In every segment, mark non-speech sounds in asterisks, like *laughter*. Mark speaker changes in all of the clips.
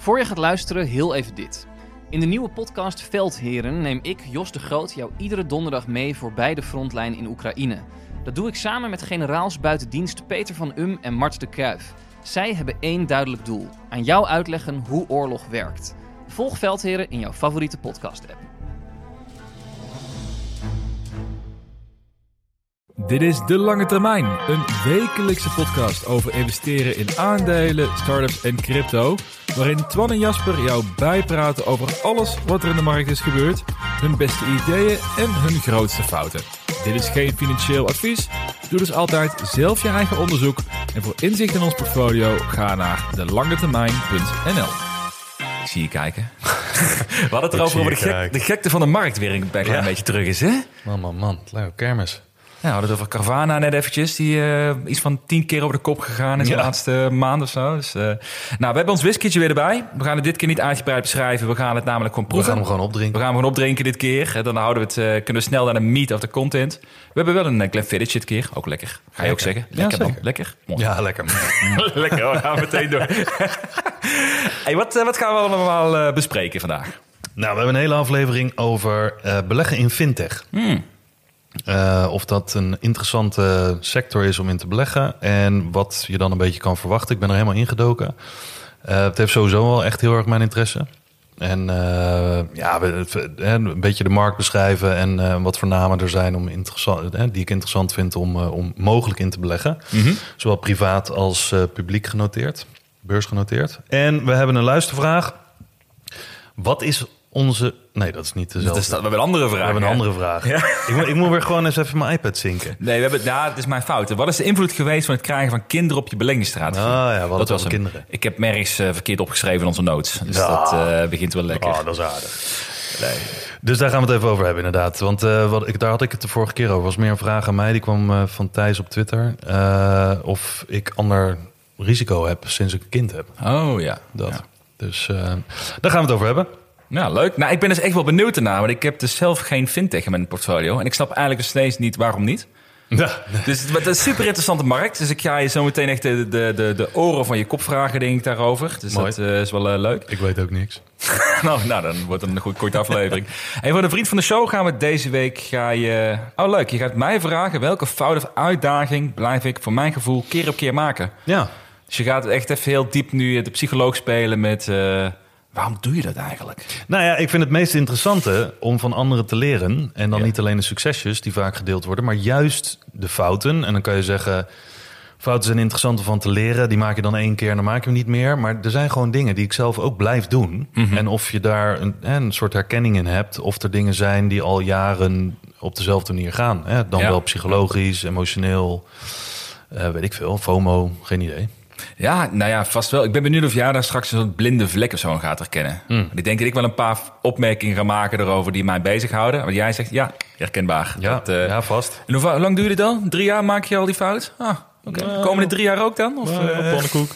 Speaker 1: Voor je gaat luisteren, heel even dit. In de nieuwe podcast Veldheren neem ik, Jos de Groot, jou iedere donderdag mee voorbij de frontlijn in Oekraïne. Dat doe ik samen met generaals buitendienst Peter van Um en Mart de Kruif. Zij hebben één duidelijk doel: aan jou uitleggen hoe oorlog werkt. Volg Veldheren in jouw favoriete podcast-app.
Speaker 2: Dit is De Lange Termijn, een wekelijkse podcast over investeren in aandelen, startups en crypto. Waarin Twan en Jasper jou bijpraten over alles wat er in de markt is gebeurd, hun beste ideeën en hun grootste fouten. Dit is geen financieel advies. Doe dus altijd zelf je eigen onderzoek. En voor inzicht in ons portfolio ga naar delangetermijn.nl. Ik zie je kijken. *laughs* We hadden het erover over de, gek,
Speaker 3: kijken.
Speaker 2: de gekte van de markt weer een klein
Speaker 3: Ja.
Speaker 2: beetje terug is, hè?
Speaker 3: Man, man, man. Leuke kermis.
Speaker 2: Ja, we hadden het over Carvana net eventjes. Die eh, iets van tien keer over de kop gegaan in de laatste maand of zo. Dus, eh, nou, we hebben ons whiskytje weer erbij. We gaan het dit keer niet uitgebreid beschrijven. We gaan het namelijk gewoon
Speaker 3: We
Speaker 2: proeven.
Speaker 3: gaan hem gewoon opdrinken.
Speaker 2: We gaan hem gewoon opdrinken dit keer. En dan houden we het, eh, kunnen we snel naar de meat of the content. We hebben wel een uh, Glenfiddich dit keer. Ook lekker. Ga je ook zeggen?
Speaker 3: Ja,
Speaker 2: Lekker man. Lekker? Mooi.
Speaker 3: Ja, lekker. *laughs* *laughs*
Speaker 2: lekker. hoor. gaan we meteen door. *laughs* hey, wat, eh, wat gaan we allemaal eh, bespreken vandaag?
Speaker 3: nou, we hebben een hele aflevering over eh, beleggen in fintech. Eh, of dat een interessante sector is om in te beleggen. En wat je dan een beetje kan verwachten. Ik ben er helemaal ingedoken. Eh het heeft sowieso wel echt heel erg mijn interesse. En eh, ja, een beetje de markt beschrijven en wat voor namen er zijn om interessant, die ik interessant vind om, om mogelijk in te beleggen. Zowel privaat als publiek genoteerd, beursgenoteerd. En we hebben een luistervraag. Wat is onze... Nee, dat is niet dezelfde.
Speaker 2: Dat is, we hebben een andere vraag.
Speaker 3: we hebben een
Speaker 2: hè?
Speaker 3: andere vraag. Ik, moet, ik moet weer gewoon eens even mijn iPad zinken.
Speaker 2: Nee, we hebben, ja, het is mijn fout. Wat is de invloed geweest van het krijgen van kinderen op je beleggingsstrategie?
Speaker 3: Ah ja, wat
Speaker 2: dat was hem.
Speaker 3: kinderen.
Speaker 2: Ik heb nergens eh, verkeerd opgeschreven in onze notes. Dus
Speaker 3: Ja.
Speaker 2: dat eh, begint wel lekker.
Speaker 3: Oh, dat is aardig. Dus daar gaan we het even over hebben, inderdaad. Want eh, wat ik, daar had ik het de vorige keer over. was meer een vraag aan mij. Die kwam van Thijs op Twitter. Of ik ander risico heb sinds ik een kind heb.
Speaker 2: Oh ja.
Speaker 3: Dat.
Speaker 2: Ja.
Speaker 3: Dus daar gaan we het over hebben.
Speaker 2: Ja, leuk. Nou, ik ben dus echt wel benieuwd ernaar. Want ik heb dus zelf geen fintech in mijn portfolio. En ik snap eigenlijk nog steeds niet waarom niet. *laughs*
Speaker 3: Ja.
Speaker 2: Dus het is een super interessante markt. Dus ik ga je zo meteen echt de, de, de, de oren van je kop vragen, denk ik, daarover. Dus
Speaker 3: Mooi.
Speaker 2: dat eh, is wel eh, leuk.
Speaker 3: Ik weet ook niks. *laughs*
Speaker 2: nou, nou, dan wordt het een goed korte aflevering. *laughs* En voor de vriend van de show gaan we deze week... Ga je... Oh, leuk. Je gaat mij vragen welke fout of uitdaging... blijf ik voor mijn gevoel keer op keer maken.
Speaker 3: Ja.
Speaker 2: Dus je gaat echt even heel diep nu de psycholoog spelen met... eh, waarom doe je dat eigenlijk?
Speaker 3: Nou ja, ik vind het meest interessante om van anderen te leren. En dan
Speaker 2: Ja.
Speaker 3: niet alleen de succesjes die vaak gedeeld worden, maar juist de fouten. En dan kan je zeggen, fouten zijn interessant om van te leren. Die maak je dan één keer en dan maak je hem niet meer. Maar er zijn gewoon dingen die ik zelf ook blijf doen. En of je daar een, een soort herkenning in hebt. Of er dingen zijn die al jaren op dezelfde manier gaan. Hè? Dan
Speaker 2: Ja.
Speaker 3: wel psychologisch, emotioneel, eh, weet ik veel. FOMO, geen idee.
Speaker 2: Ja, nou ja, vast wel. Ik ben benieuwd of jij daar straks een soort blinde vlek of zo gaat herkennen. Ik denk dat ik wel een paar opmerkingen ga maken erover die mij bezighouden. Want jij zegt, ja, herkenbaar.
Speaker 3: Ja,
Speaker 2: Dat, eh,
Speaker 3: ja vast.
Speaker 2: En hoe, lang duurt het dan? Drie jaar maak je al die fout? Ah, oké. Komende drie jaar ook dan? Of,
Speaker 3: Ja,
Speaker 2: eh,
Speaker 3: pannenkoek.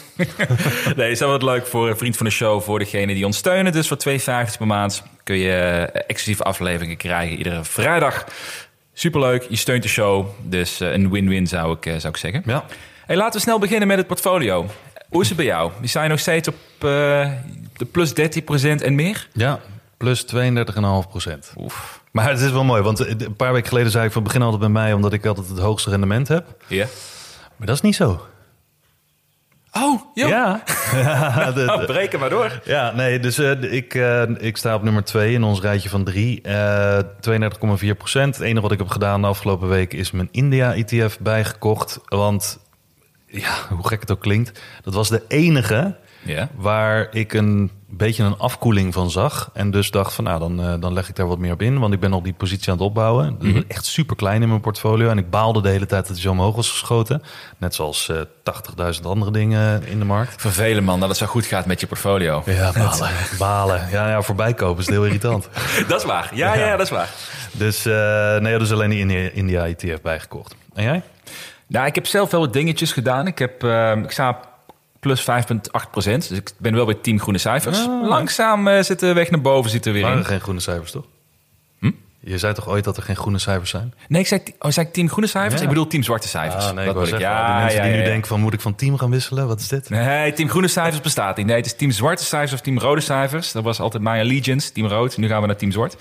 Speaker 3: *laughs*
Speaker 2: nee, is dat wat leuk voor een vriend van de show, voor degene die ons steunen. Dus voor 2,50 per maand kun je eh, exclusieve afleveringen krijgen iedere vrijdag. Superleuk, je steunt de show. Dus een win-win zou ik, zou ik zeggen.
Speaker 3: Ja.
Speaker 2: Hey, laten we snel beginnen met het portfolio. Hoe is het bij jou? Die zijn nog steeds op eh, de plus 13% en meer?
Speaker 3: Ja, plus 32,5 procent.
Speaker 2: Oef.
Speaker 3: Maar het is wel mooi, want een paar weken geleden zei ik van begin altijd bij mij omdat ik altijd het hoogste rendement heb.
Speaker 2: Ja.
Speaker 3: Maar dat is niet zo.
Speaker 2: Oh, joh.
Speaker 3: Ja, *laughs* *laughs* ja, de-
Speaker 2: Nou, breken maar door.
Speaker 3: ja nee, dus eh, ik, eh, ik sta op nummer 2 in ons rijtje van 3. 32,4 procent. Het enige wat ik heb gedaan de afgelopen week is mijn India-ETF bijgekocht. Want, ja, *laughs* hoe gek het ook klinkt, dat was de enige
Speaker 2: Ja.
Speaker 3: waar ik een beetje een afkoeling van zag. En dus dacht van, nou, dan, eh, dan leg ik daar wat meer op in. Want ik ben al die positie aan het opbouwen. Is Echt super klein in mijn portfolio. En ik baalde de hele tijd dat hij zo omhoog was geschoten. Net zoals eh 80.000 andere dingen in de markt.
Speaker 2: Vervelen man, dat het zo goed gaat met je portfolio.
Speaker 3: Ja, balen. balen. Ja, ja, voorbij kopen is heel irritant. *laughs*
Speaker 2: Dat is waar. Ja, ja, ja, dat is waar.
Speaker 3: Dus eh nee, dus alleen die India- India-ETF bijgekocht. En jij?
Speaker 2: Nou, ik heb zelf wel wat dingetjes gedaan. Ik, heb, eh, ik sta plus 5,8 procent. Dus ik ben wel bij team groene cijfers.
Speaker 3: Ah.
Speaker 2: Langzaam eh, zit de weg naar boven, zit er weer
Speaker 3: waren
Speaker 2: in.
Speaker 3: geen groene cijfers, toch?
Speaker 2: Hm?
Speaker 3: Je zei toch ooit dat er geen groene cijfers zijn?
Speaker 2: Nee, ik zei, oh, zei ik team groene cijfers?
Speaker 3: Ja.
Speaker 2: Ik bedoel team zwarte cijfers.
Speaker 3: Ah, nee,
Speaker 2: dat
Speaker 3: ik zeggen, die mensen die nu
Speaker 2: ja.
Speaker 3: denken van moet ik van team gaan wisselen? Wat is dit?
Speaker 2: Nee, team groene cijfers bestaat niet. Nee, het is team zwarte cijfers of team rode cijfers. Dat was altijd mijn allegiance, team rood. Nu gaan we naar team zwart.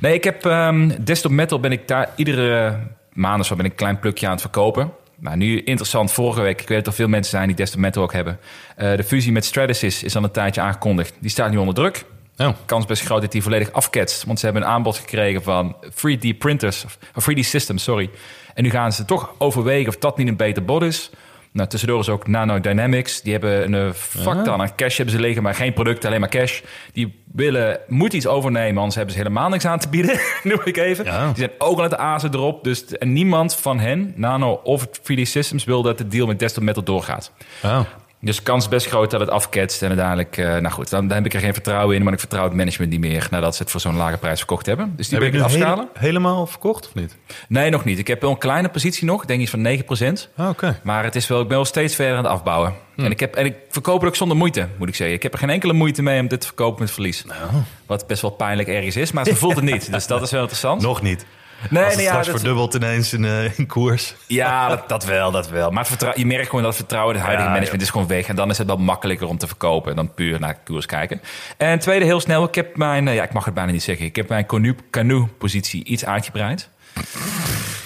Speaker 2: Nee, ik heb ehm Desktop Metal ben ik daar iedere maand of zo ben ik een klein plukje aan het verkopen. Maar nu interessant, vorige week, ik weet dat er veel mensen zijn die Desktop Metal ook hebben. Eh, de fusie met Stratasys is al een tijdje aangekondigd. Die staat nu onder druk.
Speaker 3: Oh.
Speaker 2: Kans best groot dat die volledig afketst. Want ze hebben een aanbod gekregen van 3D printers, of 3D systems, sorry. En nu gaan ze toch overwegen of dat niet een beter bod is. Nou, tussendoor is ook Nano Dynamics. Die hebben een eh, fuck dan aan cash hebben ze liggen, maar geen producten, alleen maar cash. Die willen, moeten iets overnemen, anders hebben ze helemaal niks aan te bieden. *laughs* Noem ik even.
Speaker 3: Ja.
Speaker 2: Die zijn ook al uit de azen erop. Dus en niemand van hen, Nano of 3D Systems, wil dat de deal met Desktop Metal doorgaat.
Speaker 3: Oh.
Speaker 2: Dus kans best groot dat het afketst. En uiteindelijk, eh, nou goed, dan, dan heb ik er geen vertrouwen in. Maar ik vertrouw het management niet meer nadat ze het voor zo'n lage prijs verkocht hebben. Dus die
Speaker 3: Heb
Speaker 2: ben ik afschalen.
Speaker 3: hele- helemaal verkocht of niet?
Speaker 2: Nee, nog niet. Ik heb wel een kleine positie nog. Denk iets van 9%.
Speaker 3: Ah, Oké.
Speaker 2: Maar het is wel, ik ben wel steeds verder aan het afbouwen.
Speaker 3: Hm.
Speaker 2: En, ik heb, en ik verkoop het ook zonder moeite, moet ik zeggen. Ik heb er geen enkele moeite mee om dit te verkopen met verlies.
Speaker 3: Nou.
Speaker 2: Wat best wel pijnlijk ergens is, maar ze *laughs* voelt het niet. Dus dat is wel interessant.
Speaker 3: Nog niet.
Speaker 2: Nee,
Speaker 3: Als het
Speaker 2: nee, ja,
Speaker 3: straks
Speaker 2: dat-
Speaker 3: verdubbelt ineens in, eh, in koers.
Speaker 2: Ja, dat, dat wel, dat wel. Maar je merkt gewoon dat vertrouwen in het huidige
Speaker 3: Ja,
Speaker 2: management is gewoon weg. En dan is het wel makkelijker om te verkopen dan puur naar koers kijken. En tweede, heel snel, ik heb mijn, eh, ja, ik mag het bijna niet zeggen. Ik heb mijn canoe-positie iets uitgebreid.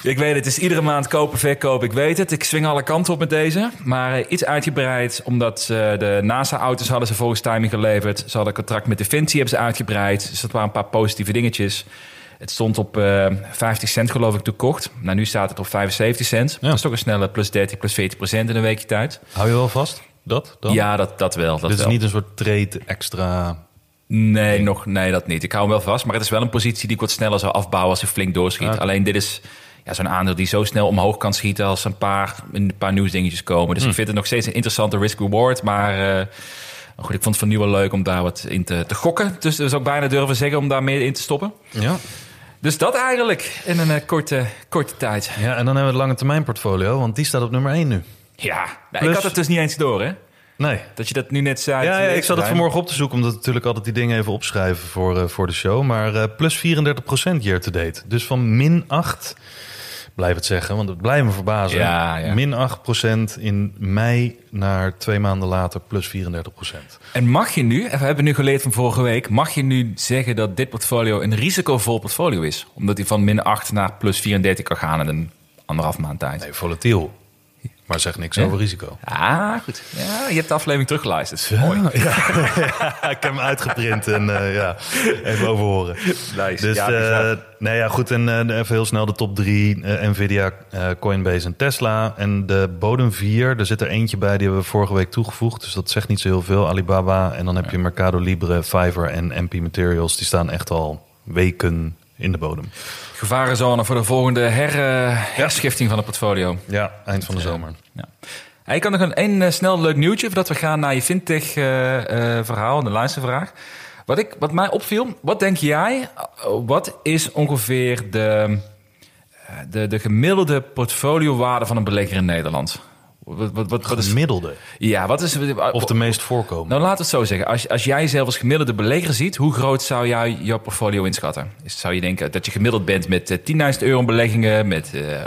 Speaker 2: Ik weet het, het is iedere maand kopen, verkopen, ik weet het. Ik swing alle kanten op met deze. Maar eh, iets uitgebreid, omdat de NASA-auto's hadden ze volgens timing geleverd. Ze hadden een contract met Defensie, hebben ze uitgebreid. Dus dat waren een paar positieve dingetjes. Het stond op eh 50 cent geloof ik toen kocht. Nou, nu staat het op 75 cent. Dat is toch een snelle plus 30, plus 40 procent in een weekje tijd.
Speaker 3: Hou je wel vast? Dat? Dan?
Speaker 2: Ja, dat, dat wel. Dat
Speaker 3: Dit is niet een soort trade extra...
Speaker 2: Nee, nog, nee, dat niet. Ik hou hem wel vast. Maar het is wel een positie die ik wat sneller zou afbouwen als hij flink doorschiet. Alleen dit is ja, zo'n aandeel die zo snel omhoog kan schieten als een paar, een paar nieuwsdingetjes komen. Dus
Speaker 3: Hm.
Speaker 2: ik vind het nog steeds een interessante risk-reward. Maar eh, goed, ik vond het van nu wel leuk om daar wat in te, te gokken. Dus dat zou ik bijna durven zeggen om daar meer in te stoppen.
Speaker 3: Ja.
Speaker 2: Dus dat eigenlijk in een eh, korte, korte tijd.
Speaker 3: ja, en dan hebben we het lange termijn portfolio, want die staat op nummer 1 nu.
Speaker 2: Ja, nou, ik had het dus niet eens door, hè?
Speaker 3: Nee.
Speaker 2: Dat je dat nu net zei.
Speaker 3: Ja, ja, ik zat het vanmorgen op te zoeken, omdat we natuurlijk altijd die dingen even opschrijven voor, eh, voor de show. Maar eh, plus 34% year to date. Dus van min 8, blijf het zeggen, want het blijft me verbazen.
Speaker 2: Ja, ja.
Speaker 3: Min 8% in mei naar twee maanden later plus 34%.
Speaker 2: En mag je nu, en we hebben nu geleerd van vorige week, mag je nu zeggen dat dit portfolio een risicovol portfolio is? Omdat hij van min 8 naar plus 34 kan gaan in een anderhalf maand tijd.
Speaker 3: Nee, volatiel. Maar zeg niks
Speaker 2: Ja?
Speaker 3: over risico.
Speaker 2: Ah, goed. Ja, je hebt de aflevering teruggeluisterd.
Speaker 3: Mooi. *laughs* Ja, *laughs* ik heb hem uitgeprint en eh, ja, even overhoren.
Speaker 2: Nice.
Speaker 3: Dus
Speaker 2: Ja,
Speaker 3: eh, nee, ja, goed. En eh, even heel snel de top drie. Nvidia, Coinbase en Tesla. En de bodem vier, er zit er eentje bij, die hebben we vorige week toegevoegd. Dus dat zegt niet zo heel veel. Alibaba en dan heb je Mercado Libre, Fiverr en MP Materials. Die staan echt al weken in de bodem.
Speaker 2: Gevarenzone voor de volgende her, eh, herschifting van het portfolio.
Speaker 3: Ja, eind van de zomer.
Speaker 2: Ja. Ik kan nog een, een eh, snel leuk nieuwtje voordat we gaan naar je fintech-verhaal, de laatste vraag. Wat, ik, wat mij opviel, wat denk jij, wat is ongeveer de, de, de gemiddelde portfoliowaarde van een belegger in Nederland? Wat, wat, wat, wat is,
Speaker 3: Gemiddelde.
Speaker 2: ja, wat is
Speaker 3: Of de meest voorkomende.
Speaker 2: Nou, we het zo zeggen. Als, als jij zelf als gemiddelde belegger ziet, hoe groot zou jij jouw portfolio inschatten? Is- Zou je denken dat je gemiddeld bent met eh, 10.000 euro in beleggingen, met eh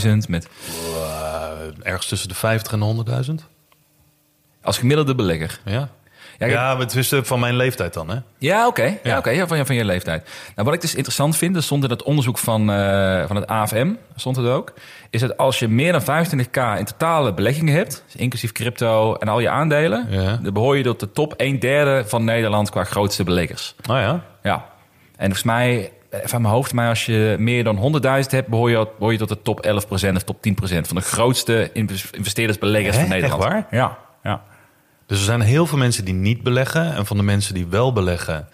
Speaker 2: 100.000, met
Speaker 3: Eh, ergens tussen de 50 en 100.000.
Speaker 2: als gemiddelde belegger?
Speaker 3: Ja.
Speaker 2: Ja,
Speaker 3: Ja, maar het is van mijn leeftijd dan, hè?
Speaker 2: Ja, oké. Ja,
Speaker 3: Ja.
Speaker 2: oké. Ja, van, je, van je leeftijd. Nou, wat ik dus interessant vind, er stond in het onderzoek van, eh, van het AFM, stond het ook, is dat als je meer dan 25k in totale beleggingen hebt, dus inclusief crypto en al je aandelen, dan behoor je tot de top 1 derde van Nederland qua grootste beleggers.
Speaker 3: Oh ja.
Speaker 2: Ja. En volgens mij, eh, van mijn hoofd, maar als je meer dan 100.000 hebt, behoor je, behoor je tot de top 11% of top 10% van de grootste investeerders investeerdersbeleggers
Speaker 3: Hè?
Speaker 2: van Nederland.
Speaker 3: Echt waar?
Speaker 2: Ja.
Speaker 3: Dus er zijn heel veel mensen die niet beleggen. En van de mensen die wel beleggen,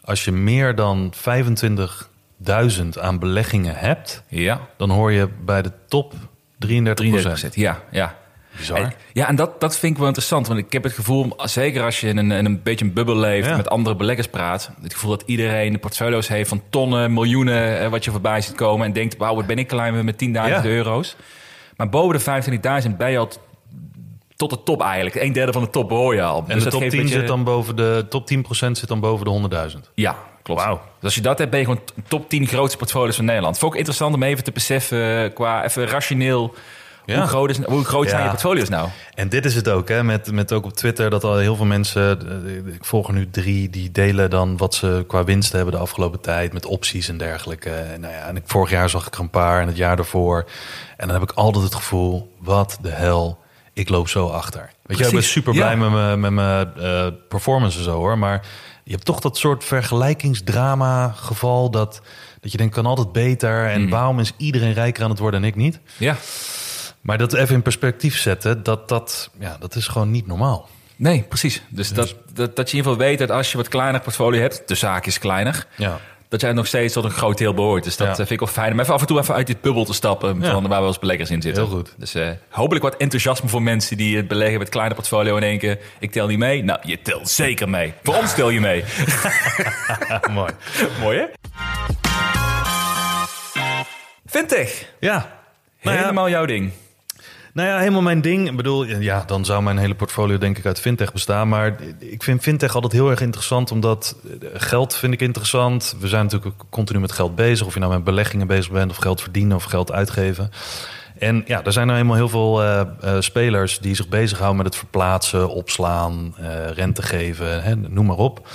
Speaker 3: als je meer dan 25.000 aan beleggingen hebt,
Speaker 2: Ja.
Speaker 3: dan hoor je bij de top 33
Speaker 2: 33%. Ja, ja.
Speaker 3: Bizar.
Speaker 2: En- ja, en dat, dat vind ik wel interessant. Want ik heb het gevoel, zeker als je in een, in een beetje een bubbel leeft...
Speaker 3: Ja.
Speaker 2: met andere beleggers praat... het gevoel dat iedereen de portfolio's heeft van tonnen, miljoenen... eh, wat je voorbij ziet komen en denkt... wauw, wat ben ik klein met 10.000
Speaker 3: Ja.
Speaker 2: euro's. Maar boven de 25.000 ben je al tot de top eigenlijk. Een derde van de top behoor je al.
Speaker 3: En
Speaker 2: Dus
Speaker 3: de top
Speaker 2: geeft
Speaker 3: 10
Speaker 2: een beetje-
Speaker 3: zit dan boven de top 10% zit dan boven de 100.000.
Speaker 2: Ja, klopt. Dus als je dat hebt, ben je gewoon top 10 grootste portfolios van Nederland. Vond ik interessant om even te beseffen eh, qua even rationeel.
Speaker 3: Ja.
Speaker 2: Hoe groot, is, hoe groot zijn je portfolio's nou?
Speaker 3: En dit is het ook, hè? Met, met ook op Twitter dat al heel veel mensen, eh, ik volg er nu drie, die delen dan wat ze qua winst hebben de afgelopen tijd met opties en dergelijke. En, nou ja, en ik, vorig jaar zag ik er een paar en het jaar daarvoor. En dan heb ik altijd het gevoel, wat de hel, ik loop zo achter. Weet je, ik ben
Speaker 2: Precies,
Speaker 3: super
Speaker 2: ja.
Speaker 3: blij met mijn, met mijn eh, performance en zo hoor. Maar je hebt toch dat soort vergelijkingsdrama geval dat, dat je denkt, kan altijd beter. En
Speaker 2: Mhm.
Speaker 3: waarom is iedereen rijker aan het worden en ik niet?
Speaker 2: Ja.
Speaker 3: Maar dat even in perspectief zetten, dat, dat, ja, dat is gewoon niet normaal.
Speaker 2: Nee, precies. Dus dat, dat, dat je in ieder geval weet dat als je wat kleiner portfolio hebt, de zaak is kleiner,
Speaker 3: Ja.
Speaker 2: Dat jij nog steeds tot een groot deel behoort. Dus dat
Speaker 3: Ja.
Speaker 2: eh, vind ik wel fijn om even af en toe even uit dit bubbel te stappen
Speaker 3: Ja.
Speaker 2: van waar we als beleggers in zitten.
Speaker 3: Heel goed.
Speaker 2: Dus eh, hopelijk wat enthousiasme voor mensen die het beleggen met kleine portfolio in één keer. Ik tel niet mee. Nou, je telt zeker mee. Voor ons tel je mee. *laughs*
Speaker 3: Mooi.
Speaker 2: Mooi hè? Fintech.
Speaker 3: Ja. Nou ja,
Speaker 2: Helemaal jouw ding.
Speaker 3: Nou ja, helemaal mijn ding. Ik bedoel, ja, dan zou mijn hele portfolio denk ik uit fintech bestaan. Maar ik vind fintech altijd heel erg interessant, omdat eh, geld vind ik interessant. We zijn natuurlijk continu met geld bezig. Of je nou met beleggingen bezig bent, of geld verdienen, of geld uitgeven. En ja, er zijn nou eenmaal heel veel eh, eh, spelers die zich bezighouden met het verplaatsen, opslaan, rente geven, hè, noem maar op.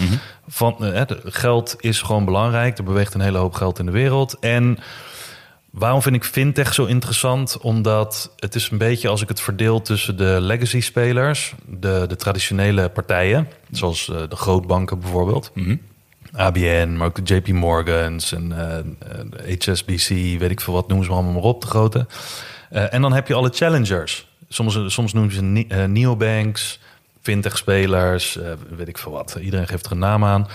Speaker 3: Van, eh, het geld is gewoon belangrijk. Er beweegt een hele hoop geld in de wereld. En Waarom vind ik fintech zo interessant? Omdat het is een beetje als ik het verdeel tussen de legacy spelers, de, de traditionele partijen, zoals eh, de grootbanken bijvoorbeeld. ABN, maar ook de JP Morgans en eh, eh, HSBC, weet ik veel wat, noemen ze allemaal maar op, de grote. Eh, en dan heb je alle challengers. Soms, soms noemen ze ne- eh, neobanks, fintech-spelers, eh, weet ik veel wat. Iedereen geeft er een naam aan.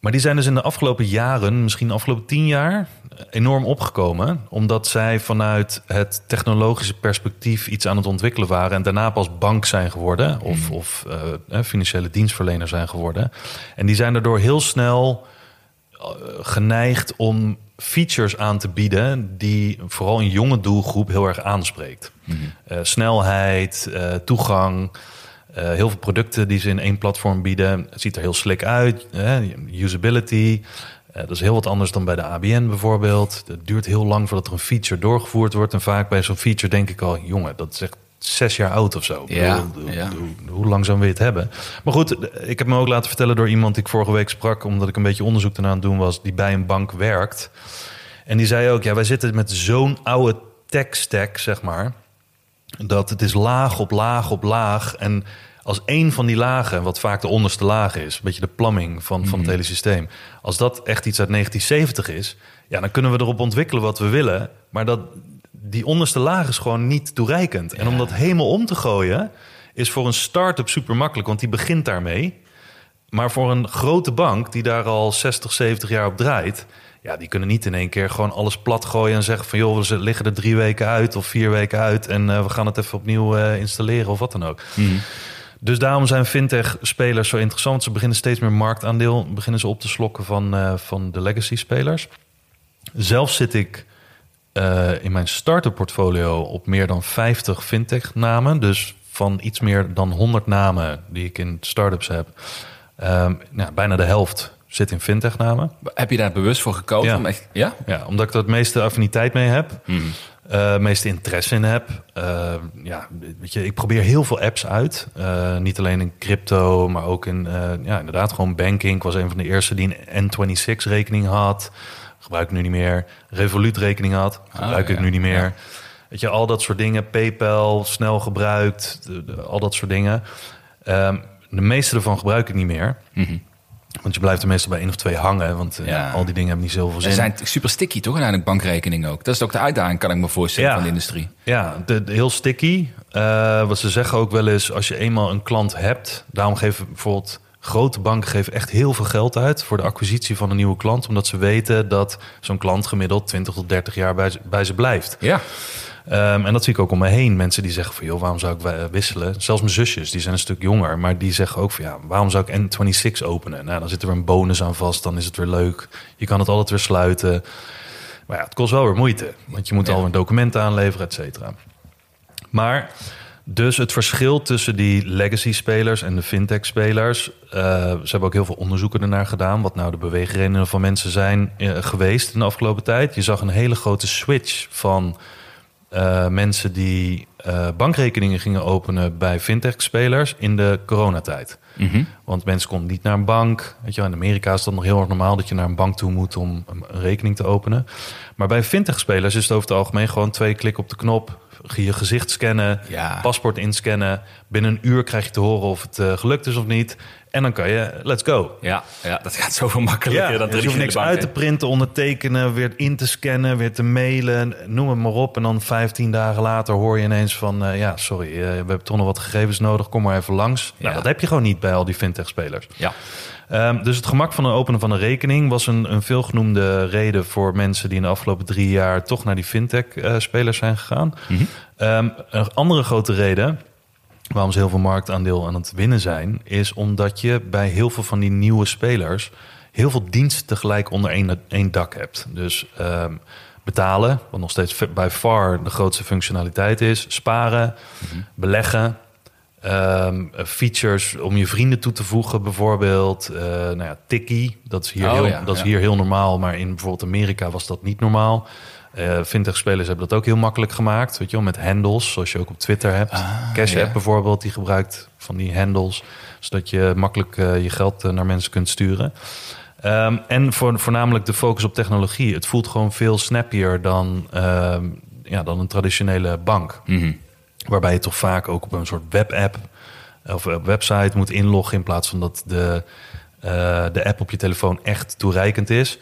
Speaker 3: Maar die zijn dus in de afgelopen jaren, misschien de afgelopen tien jaar, enorm opgekomen. Omdat zij vanuit het technologische perspectief iets aan het ontwikkelen waren. En daarna pas bank zijn geworden. Of, of eh, financiële dienstverlener zijn geworden. En die zijn daardoor heel snel eh, geneigd om features aan te bieden. die vooral een jonge doelgroep heel erg aanspreekt. Eh, snelheid, toegang. Eh, heel veel producten die ze in één platform bieden. Het ziet er heel slick uit. hè, usability. Eh, dat is heel wat anders dan bij de ABN bijvoorbeeld. Het duurt heel lang voordat er een feature doorgevoerd wordt. En vaak bij zo'n feature denk ik al... jongen, dat is echt zes jaar oud of zo. Ik
Speaker 2: Ja,
Speaker 3: bedoel,
Speaker 2: ja.
Speaker 3: Hoe, hoe lang zouden we het hebben? Maar goed, ik heb me ook laten vertellen door iemand die ik vorige week sprak... omdat ik een beetje onderzoek ernaar aan het doen was... die bij een bank werkt. En die zei ook, ja, wij zitten met zo'n oude tech-stack, zeg maar dat het is laag op laag op laag. En als één van die lagen, wat vaak de onderste laag is, een beetje de plumbing van, van het hele systeem, als dat echt iets uit 1970 is, ja, dan kunnen we erop ontwikkelen wat we willen. Maar dat, die onderste laag is gewoon niet toereikend. En om dat helemaal om te gooien, is voor een start-up super makkelijk, want die begint daarmee. Maar voor een grote bank die daar al 60, 70 jaar op draait, ja, die kunnen niet in één keer gewoon alles plat gooien en zeggen van joh, we liggen er drie weken uit of vier weken uit en eh, we gaan het even opnieuw eh, installeren of wat dan ook. Dus daarom zijn fintech-spelers zo interessant. Ze beginnen steeds meer marktaandeel beginnen ze op te slokken van, eh, van de legacy-spelers. Zelf zit ik in mijn starter portfolio op meer dan 50 fintech-namen. Dus van iets meer dan 100 namen die ik in startups heb, nou, bijna de helft zit in fintech-namen.
Speaker 2: Heb je daar bewust voor gekozen?
Speaker 3: Ja.
Speaker 2: Om echt, ja?
Speaker 3: Ja, omdat ik er het meeste affiniteit mee heb. eh, meeste interesse in heb. Eh, ja, weet je, ik probeer heel veel apps uit. Eh, niet alleen in crypto, maar ook in, ja, inderdaad, gewoon banking. Ik was een van de eerste die een N26-rekening had. Gebruik ik nu niet meer. Revolut-rekening had. Gebruik ik
Speaker 2: ja,
Speaker 3: nu niet meer.
Speaker 2: ja.
Speaker 3: Weet je, al dat soort dingen. PayPal, snel gebruikt. de- de- al dat soort dingen. Ehm, de meeste ervan gebruik ik niet meer. Want je blijft er meestal bij één of twee hangen. Want eh,
Speaker 2: Ja.
Speaker 3: al die dingen hebben niet zoveel
Speaker 2: Ze
Speaker 3: zin.
Speaker 2: zijn super sticky, toch? Uiteindelijk bankrekeningen ook. Dat is ook de uitdaging, kan ik me voorstellen,
Speaker 3: Ja.
Speaker 2: van de industrie.
Speaker 3: Ja, de, de- heel sticky. Eh, wat ze zeggen ook wel is, als je eenmaal een klant hebt... daarom geven bijvoorbeeld grote banken geven echt heel veel geld uit... voor de acquisitie van een nieuwe klant. Omdat ze weten dat zo'n klant gemiddeld 20 tot 30 jaar bij, ze- bij ze blijft.
Speaker 2: Ja.
Speaker 3: Ehm, en dat zie ik ook om me heen. Mensen die zeggen van, joh, waarom zou ik eh, wisselen? Zelfs mijn zusjes, die zijn een stuk jonger. Maar die zeggen ook van, ja, waarom zou ik N26 openen? Nou, dan zit er een bonus aan vast. Dan is het weer leuk. Je kan het altijd weer sluiten. Maar ja, het kost wel weer moeite. Want je moet
Speaker 2: Ja.
Speaker 3: al een document aanleveren, et cetera. Maar Dus het verschil tussen die legacy-spelers en de fintech-spelers. eh, ze hebben ook heel veel onderzoeken ernaar gedaan. Wat nou de beweegredenen van mensen zijn eh, geweest in de afgelopen tijd. Je zag een hele grote switch van eh, mensen die eh, bankrekeningen gingen openen bij fintech-spelers in de coronatijd.
Speaker 2: Mhm.
Speaker 3: Want mensen konden niet naar een bank. Weet je, in Amerika is dat nog heel erg normaal dat je naar een bank toe moet om een rekening te openen. Maar bij fintech-spelers is het over het algemeen gewoon twee klikken op de knop. Je gezicht scannen,
Speaker 2: Ja.
Speaker 3: paspoort inscannen. Binnen een uur krijg je te horen of het eh, gelukt is of niet. En dan kan je, let's go.
Speaker 2: Ja, ja, dat gaat zoveel makkelijker dan
Speaker 3: dus je hoeft niks uit te printen, ondertekenen, weer in te scannen, weer te mailen, noem het maar op. En dan 15 dagen later hoor je ineens van, eh, ja, sorry, eh, we hebben toch nog wat gegevens nodig, kom maar even langs. Nou,
Speaker 2: Ja.
Speaker 3: dat heb je gewoon niet bij al die fintech-spelers.
Speaker 2: Ja.
Speaker 3: Ehm, dus het gemak van het openen van een rekening was een, een veelgenoemde reden voor mensen die in de afgelopen drie jaar toch naar die fintech-spelers zijn gegaan.
Speaker 2: Mhm.
Speaker 3: Ehm, een andere grote reden waarom ze heel veel marktaandeel aan het winnen zijn, is omdat je bij heel veel van die nieuwe spelers heel veel diensten tegelijk onder één, één dak hebt. Dus ehm, betalen, wat nog steeds bij far de grootste functionaliteit is, sparen, beleggen. ehm, features om je vrienden toe te voegen, bijvoorbeeld. eh nou ja, Tikkie, dat is, hier,
Speaker 2: Oh,
Speaker 3: heel,
Speaker 2: ja,
Speaker 3: dat is
Speaker 2: ja.
Speaker 3: hier heel normaal, maar in bijvoorbeeld Amerika was dat niet normaal. Eh Fintech-spelers hebben dat ook heel makkelijk gemaakt, weet je wel, met handles, zoals je ook op Twitter hebt. Cash
Speaker 2: ja.
Speaker 3: App bijvoorbeeld, die gebruikt van die handles, zodat je makkelijk eh, je geld eh, naar mensen kunt sturen. Ehm, en voor, voornamelijk de focus op technologie. Het voelt gewoon veel snappier dan, ehm, ja, dan een traditionele bank.
Speaker 2: Mhm.
Speaker 3: Waarbij je toch vaak ook op een soort webapp of website moet inloggen in plaats van dat de, de app op je telefoon echt toereikend is.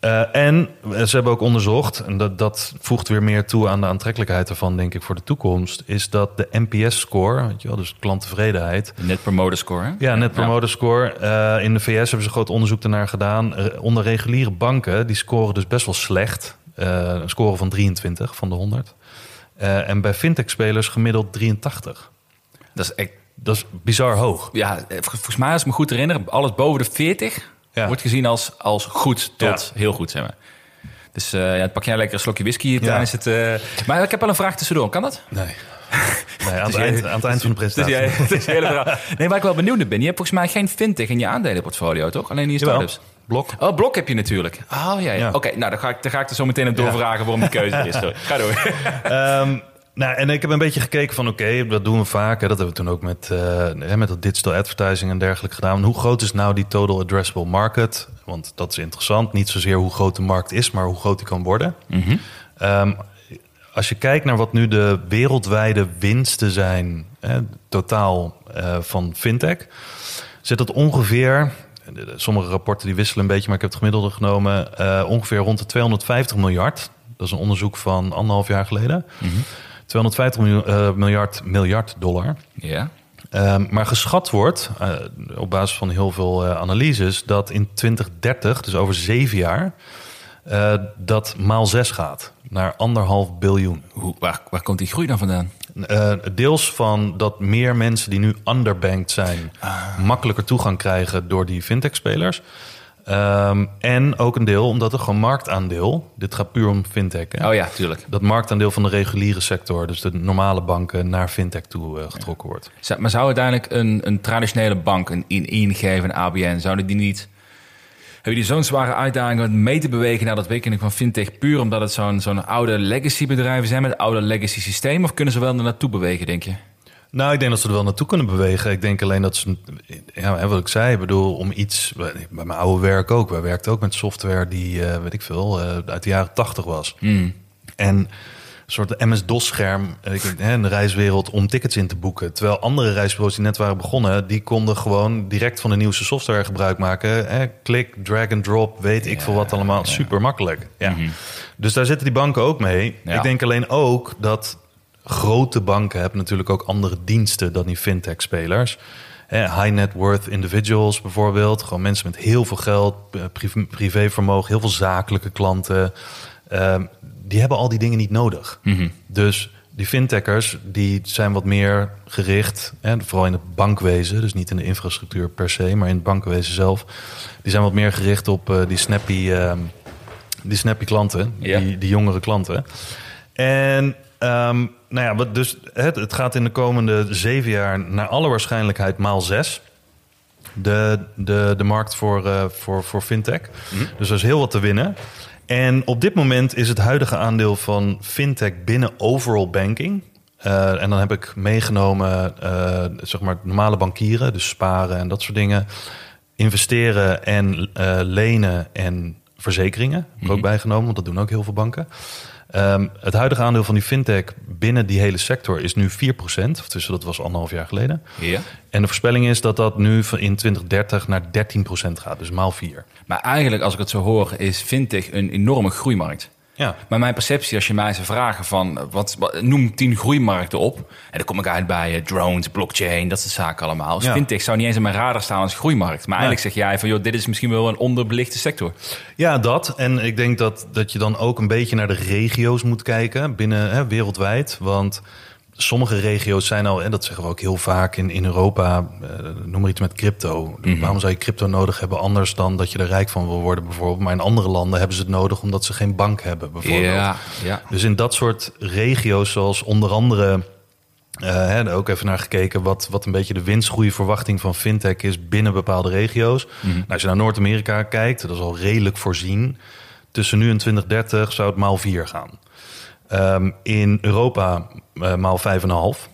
Speaker 3: Eh, en ze hebben ook onderzocht, en dat, dat voegt weer meer toe aan de aantrekkelijkheid ervan, denk ik, voor de toekomst, is dat de NPS-score, weet je wel, dus klanttevredenheid,
Speaker 2: De Net Promoter Score, hè?
Speaker 3: ja, net promoter score. Eh, in de VS hebben ze groot onderzoek ernaar gedaan. Eh, onder reguliere banken, die scoren dus best wel slecht. Eh, een score van 23 van de 100. Eh, en bij fintech-spelers gemiddeld 83.
Speaker 2: Dat is echt...
Speaker 3: Dat is bizar hoog.
Speaker 2: Ja, eh, vol- volgens mij, als ik me goed herinner, alles boven de 40
Speaker 3: Ja.
Speaker 2: wordt gezien als, als goed tot
Speaker 3: Ja.
Speaker 2: heel goed, zeg maar. Dus eh, ja, pak jij lekker een slokje whisky hier
Speaker 3: Ja.
Speaker 2: tijdens het... eh, Maar ik heb wel een vraag tussendoor, kan dat?
Speaker 3: Nee. *laughs* nee aan, het
Speaker 2: jij-
Speaker 3: eind, aan het eind van de
Speaker 2: Het is,
Speaker 3: presentatie.
Speaker 2: jij- *laughs* het hele. Nee, waar ik wel benieuwd naar ben. Je hebt volgens mij geen fintech in je aandelenportfolio, toch? Alleen in je startups.
Speaker 3: Blok.
Speaker 2: Oh, Blok heb je natuurlijk. Oh ja, ja.
Speaker 3: Ja.
Speaker 2: Oké, nou dan ga, ik, dan ga ik er zo meteen op doorvragen waarom die keuze is. Sorry. Ga door. *laughs*
Speaker 3: Ehm, nou, en ik heb een beetje gekeken van oké, dat doen we vaak. Hè. Dat hebben we toen ook met, hè, met dat digital advertising en dergelijke gedaan. Hoe groot is nou die total addressable market? Want dat is interessant. Niet zozeer hoe groot de markt is, maar hoe groot die kan worden. Ehm, als je kijkt naar wat nu de wereldwijde winsten zijn, hè, totaal eh, van fintech, zit dat ongeveer. Sommige rapporten die wisselen een beetje, maar ik heb het gemiddelde genomen. eh, ongeveer rond de 250 miljard. Dat is een onderzoek van anderhalf jaar geleden. 250 miljoen- eh, miljard, miljard dollar.
Speaker 2: Ja.
Speaker 3: Ehm, maar geschat wordt, eh, op basis van heel veel eh, analyses, dat in 2030, dus over zeven jaar, dat maal zes gaat. Naar anderhalf biljoen.
Speaker 2: Hoe, waar, waar komt die groei dan vandaan?
Speaker 3: Deels van dat meer mensen die nu underbanked zijn, makkelijker toegang krijgen door die fintech-spelers. Ehm, en ook een deel omdat er gewoon marktaandeel, dit gaat puur om fintech, hè?
Speaker 2: Oh ja, tuurlijk.
Speaker 3: dat marktaandeel van de reguliere sector, dus de normale banken, naar fintech toe eh, getrokken wordt.
Speaker 2: Maar zou uiteindelijk een, een traditionele bank, een in- ING een ABN, zouden die niet... Hebben die zo'n zware uitdaging om mee te bewegen naar dat ontwikkeling van fintech... puur omdat het zo'n zo'n oude legacy bedrijven zijn met oude legacy systeem? Of kunnen ze wel er naartoe bewegen, denk je?
Speaker 3: Nou, ik denk dat ze er wel naartoe kunnen bewegen. Ik denk alleen dat ze, ja, wat ik zei, ik bedoel, om iets, bij mijn oude werk ook. Wij werkten ook met software die, eh, weet ik veel, eh, uit de jaren tachtig was. En een soort MS-DOS-scherm eh, in de reiswereld om tickets in te boeken. Terwijl andere reisbureaus die net waren begonnen, die konden gewoon direct van de nieuwste software gebruik maken. Hè, klik, drag and drop, weet ik veel wat allemaal. Super makkelijk. Ja. Dus daar zitten die banken ook mee. Ik denk alleen ook dat grote banken hebben natuurlijk ook andere diensten dan die fintech-spelers. High net worth individuals bijvoorbeeld. Gewoon mensen met heel veel geld, eh, privé- privévermogen, heel veel zakelijke klanten. Ehm, die hebben al die dingen niet nodig. Dus die fintechers die zijn wat meer gericht, hè, vooral in het bankwezen, dus niet in de infrastructuur per se, maar in het bankwezen zelf. Die zijn wat meer gericht op eh, die snappy, ehm, die snappy klanten, die, die jongere klanten. En ehm, nou ja, wat dus het, het gaat in de komende zeven jaar naar alle waarschijnlijkheid maal zes. De, de, de markt voor, eh, voor, voor fintech. Dus er is heel wat te winnen. En op dit moment is het huidige aandeel van fintech binnen overall banking. eh, en dan heb ik meegenomen, eh, zeg maar, normale bankieren, dus sparen en dat soort dingen. Investeren en lenen en verzekeringen. Heb ik ook bijgenomen, want dat doen ook heel veel banken. Ehm, het huidige aandeel van die fintech binnen die hele sector is nu 4%. Of tussen dat was anderhalf jaar geleden.
Speaker 2: Ja.
Speaker 3: En de voorspelling is dat dat nu van in 2030 naar 13% gaat. Dus maal 4.
Speaker 2: Maar eigenlijk, als ik het zo hoor, is fintech een enorme groeimarkt.
Speaker 3: Ja.
Speaker 2: Maar mijn perceptie, als je mij zou vragen van... Wat, wat- noem tien groeimarkten op. En dan kom ik uit bij eh, drones, blockchain, dat soort zaken allemaal. Dus
Speaker 3: Ja.
Speaker 2: fintech zou niet eens in mijn radar staan als groeimarkt. Maar eigenlijk zeg jij van... joh, dit is misschien wel een onderbelichte sector.
Speaker 3: Ja, dat. En ik denk dat, dat je dan ook een beetje naar de regio's moet kijken binnen hè, wereldwijd. Want sommige regio's zijn al, en dat zeggen we ook heel vaak in, in Europa, eh, noem maar iets met crypto. Waarom zou je crypto nodig hebben anders dan dat je er rijk van wil worden bijvoorbeeld? Maar in andere landen hebben ze het nodig omdat ze geen bank hebben bijvoorbeeld.
Speaker 2: Ja, ja.
Speaker 3: Dus in dat soort regio's, zoals onder andere. eh, hè, ook even naar gekeken wat, wat een beetje de winstgroeiverwachting van fintech is binnen bepaalde regio's. Nou, als je naar Noord-Amerika kijkt, dat is al redelijk voorzien. Tussen nu en 2030 zou het maal 4 gaan. Ehm, in Europa eh, maal 5,5.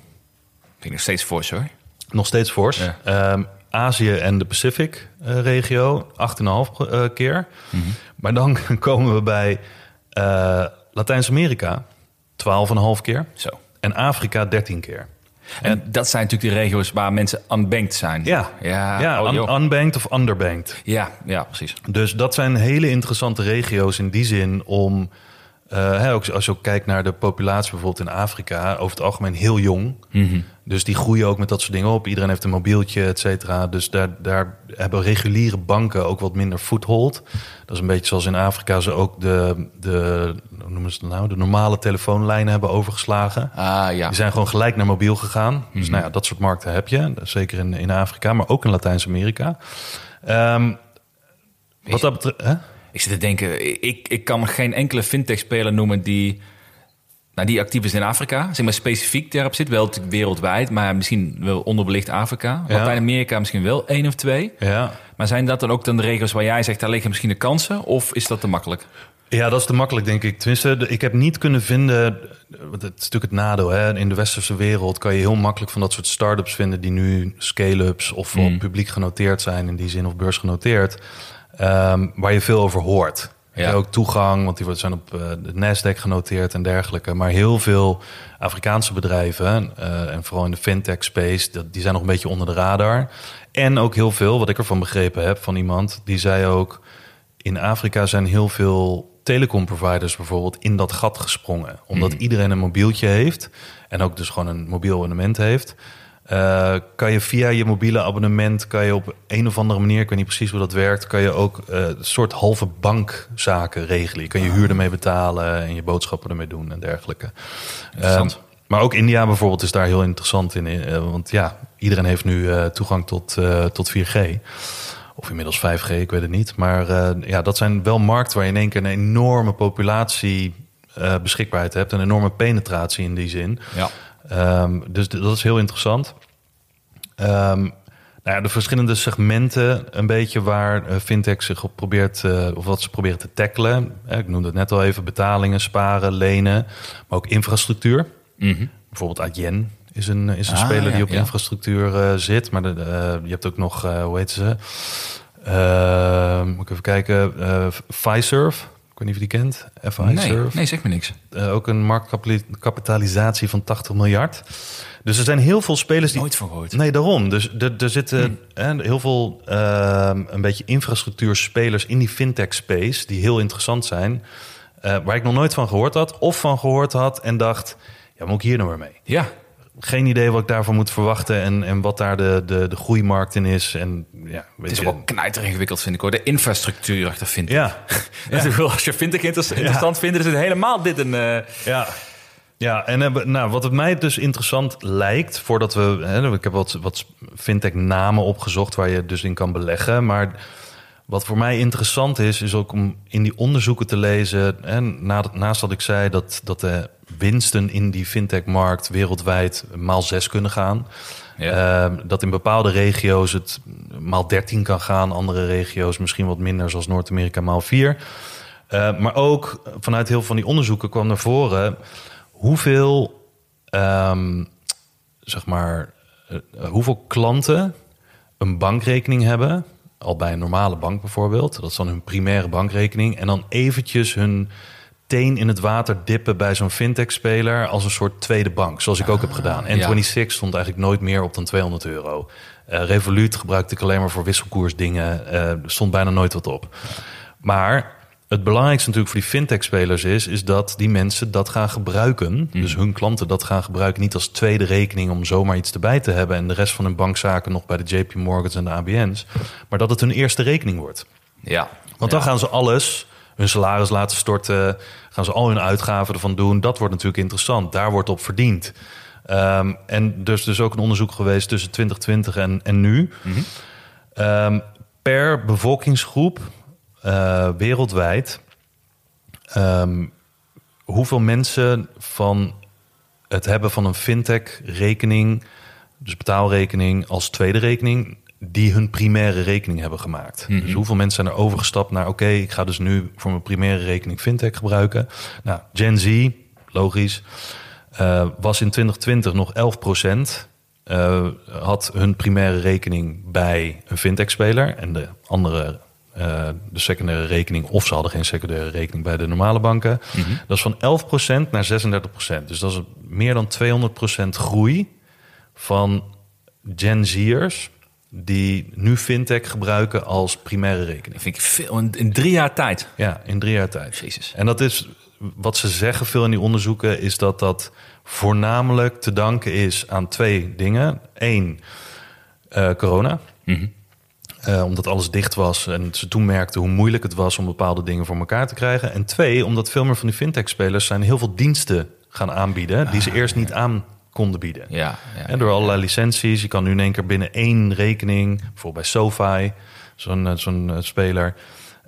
Speaker 2: Vind ik nog steeds fors hoor.
Speaker 3: Nog steeds fors.
Speaker 2: Ja.
Speaker 3: Ehm, Azië en de Pacific eh, regio 8,5 eh, keer. Maar dan *laughs* komen we bij Latijns-Amerika 12,5 keer.
Speaker 2: Zo.
Speaker 3: En Afrika 13 keer.
Speaker 2: En dat zijn natuurlijk de regio's waar mensen unbanked zijn.
Speaker 3: Ja,
Speaker 2: Ja,
Speaker 3: ja
Speaker 2: oh,
Speaker 3: un- unbanked of underbanked.
Speaker 2: ja, ja, precies.
Speaker 3: Dus dat zijn hele interessante regio's in die zin om... eh, ook als je ook kijkt naar de populatie bijvoorbeeld in Afrika... over het algemeen heel jong. Dus die groeien ook met dat soort dingen op. Iedereen heeft een mobieltje, et cetera. Dus daar, daar hebben reguliere banken ook wat minder foothold. Dat is een beetje zoals in Afrika ze ook de, de, hoe noemen ze het nou, de normale telefoonlijnen hebben overgeslagen.
Speaker 2: Ah ja.
Speaker 3: Die zijn gewoon gelijk naar mobiel gegaan. Dus nou ja, dat soort markten heb je. Zeker in, in Afrika, maar ook in Latijns-Amerika. Ehm, wat dat betreft... Hè?
Speaker 2: Ik zit te denken, ik, ik kan geen enkele fintech-speler noemen die, nou, die actief is in Afrika. Zeg maar specifiek daarop zit, wel wereldwijd, maar misschien wel onderbelicht Afrika.
Speaker 3: Ja.
Speaker 2: Latijns-Amerika misschien wel één of twee.
Speaker 3: Ja.
Speaker 2: Maar zijn dat dan ook dan de regio's waar jij zegt, daar liggen misschien de kansen? Of is dat te makkelijk?
Speaker 3: Ja, dat is te makkelijk, denk ik. Tenminste, ik heb niet kunnen vinden... want Het is natuurlijk het nadeel. Hè? In de westerse wereld kan je heel makkelijk van dat soort start-ups vinden... die nu scale-ups of wel publiek genoteerd zijn... in die zin of beursgenoteerd... ehm, waar je veel over hoort.
Speaker 2: Ja.
Speaker 3: Ook toegang, want die zijn op eh, de Nasdaq genoteerd en dergelijke. Maar heel veel Afrikaanse bedrijven... eh, en vooral in de fintech space... Die zijn nog een beetje onder de radar. En ook heel veel, wat ik ervan begrepen heb van iemand... die zei ook... In Afrika zijn heel veel telecomproviders bijvoorbeeld in dat gat gesprongen. Omdat iedereen een mobieltje heeft en ook dus gewoon een mobiel abonnement heeft. Eh, kan je via je mobiele abonnement, kan je op een of andere manier, ik weet niet precies hoe dat werkt, kan je ook eh, een soort halve bankzaken regelen. Je kan je huur ermee betalen en je boodschappen ermee doen en dergelijke.
Speaker 2: Interessant.
Speaker 3: Eh, maar ook India bijvoorbeeld is daar heel interessant in. eh, want ja, iedereen heeft nu toegang tot, tot 4G. Of inmiddels 5G, ik weet het niet. Maar ja, dat zijn wel markten waar je in één keer een enorme populatie beschikbaarheid hebt. Een enorme penetratie in die zin.
Speaker 2: Ja.
Speaker 3: Ehm, dus dat is heel interessant. Ehm, nou ja, de verschillende segmenten, een beetje waar eh, fintech zich op probeert, eh, of wat ze proberen te tackelen. Eh, ik noemde het net al even: betalingen, sparen, lenen, maar ook infrastructuur. Bijvoorbeeld Adyen is een, is een
Speaker 2: Ah,
Speaker 3: speler
Speaker 2: ja,
Speaker 3: die op
Speaker 2: ja.
Speaker 3: infrastructuur zit. Maar de, je hebt ook nog, hoe heet ze? Eh, moet ik even kijken. Fiserv. Ik weet niet of je die kent.
Speaker 2: Nee,
Speaker 3: Fiserv.
Speaker 2: nee, zeg me niks.
Speaker 3: Eh, ook een marktkapitalisatie van 80 miljard. Dus er zijn heel veel spelers die.
Speaker 2: Nooit van gehoord.
Speaker 3: Nee, daarom. Dus er, er zitten hè, heel veel ehm, een beetje infrastructuurspelers in die fintech space die heel interessant zijn. eh, waar ik nog nooit van gehoord had, of van gehoord had en dacht: ja, moet ik hier nou weer mee?
Speaker 2: Ja,
Speaker 3: Geen idee wat ik daarvan moet verwachten en, en wat daar de, de, de groeimarkt in is. En, ja, weet
Speaker 2: het is
Speaker 3: je,
Speaker 2: wel knijter ingewikkeld vind ik hoor. De infrastructuur achter fintech.
Speaker 3: Ja, *laughs*
Speaker 2: wel- als je fintech inter- interessant vindt, is het helemaal dit een... eh,
Speaker 3: Ja. Ja, en hebben, nou, wat het mij dus interessant lijkt, voordat we. Hè, ik heb wat, wat fintech-namen opgezocht waar je dus in kan beleggen. Maar Wat voor mij interessant is, is ook om in die onderzoeken te lezen. En naast dat ik zei dat, dat de winsten in die fintech-markt wereldwijd maal 6 kunnen gaan.
Speaker 2: Ja.
Speaker 3: Ehm, dat in bepaalde regio's het maal 13 kan gaan, andere regio's misschien wat minder, zoals Noord-Amerika maal 4. Eh, maar ook vanuit heel veel van die onderzoeken kwam naar voren hoeveel, ehm, zeg maar, eh, hoeveel klanten een bankrekening hebben, al bij een normale bank bijvoorbeeld, dat is dan hun primaire bankrekening, en dan eventjes hun teen in het water dippen bij zo'n fintech-speler als een soort tweede bank, zoals ik ook heb gedaan. En
Speaker 2: ja.
Speaker 3: 26 stond eigenlijk nooit meer op dan 200 euro. Eh, Revolut gebruikte ik alleen maar voor wisselkoersdingen. Eh, er stond bijna nooit wat op. Maar het belangrijkste natuurlijk voor die fintech-spelers is, is dat die mensen dat gaan gebruiken. Dus hun klanten dat gaan gebruiken niet als tweede rekening om zomaar iets erbij te hebben en de rest van hun bankzaken nog bij de JP Morgans en de ABN's. Maar dat het hun eerste rekening wordt.
Speaker 2: Ja.
Speaker 3: Want dan gaan ze alles, hun salaris laten storten, gaan ze al hun uitgaven ervan doen. Dat wordt natuurlijk interessant. Daar wordt op verdiend. Ehm, en dus dus ook een onderzoek geweest tussen 2020 en, en nu. Ehm, per bevolkingsgroep eh, wereldwijd. ehm, hoeveel mensen van het hebben van een fintech-rekening, dus betaalrekening als tweede rekening, die hun primaire rekening hebben gemaakt. Dus hoeveel mensen zijn er overgestapt naar, oké, ik ga dus nu voor mijn primaire rekening fintech gebruiken. Nou, Gen Z, logisch, eh, was in 2020 nog 11% had hun primaire rekening bij een fintech-speler en de andere eh, de secundaire rekening, of ze hadden geen secundaire rekening bij de normale banken. Dat is van 11% naar 36%. Dus dat is meer dan 200% groei van Gen Z'ers die nu fintech gebruiken als primaire rekening.
Speaker 2: Dat vind ik veel. In, drie jaar tijd.
Speaker 3: Ja, in drie jaar tijd.
Speaker 2: Jezus.
Speaker 3: En dat is wat ze zeggen veel in die onderzoeken, is dat dat voornamelijk te danken is aan twee dingen. Eén, eh, corona. Eh, omdat alles dicht was en ze toen merkten hoe moeilijk het was om bepaalde dingen voor elkaar te krijgen. En twee, omdat veel meer van die fintech-spelers zijn heel veel diensten gaan aanbieden die ze eerst niet aan konden bieden.
Speaker 2: Ja, ja,
Speaker 3: En door allerlei licenties. Je kan nu in één keer binnen één rekening, bijvoorbeeld bij SoFi, zo'n eh, zo'n eh, speler,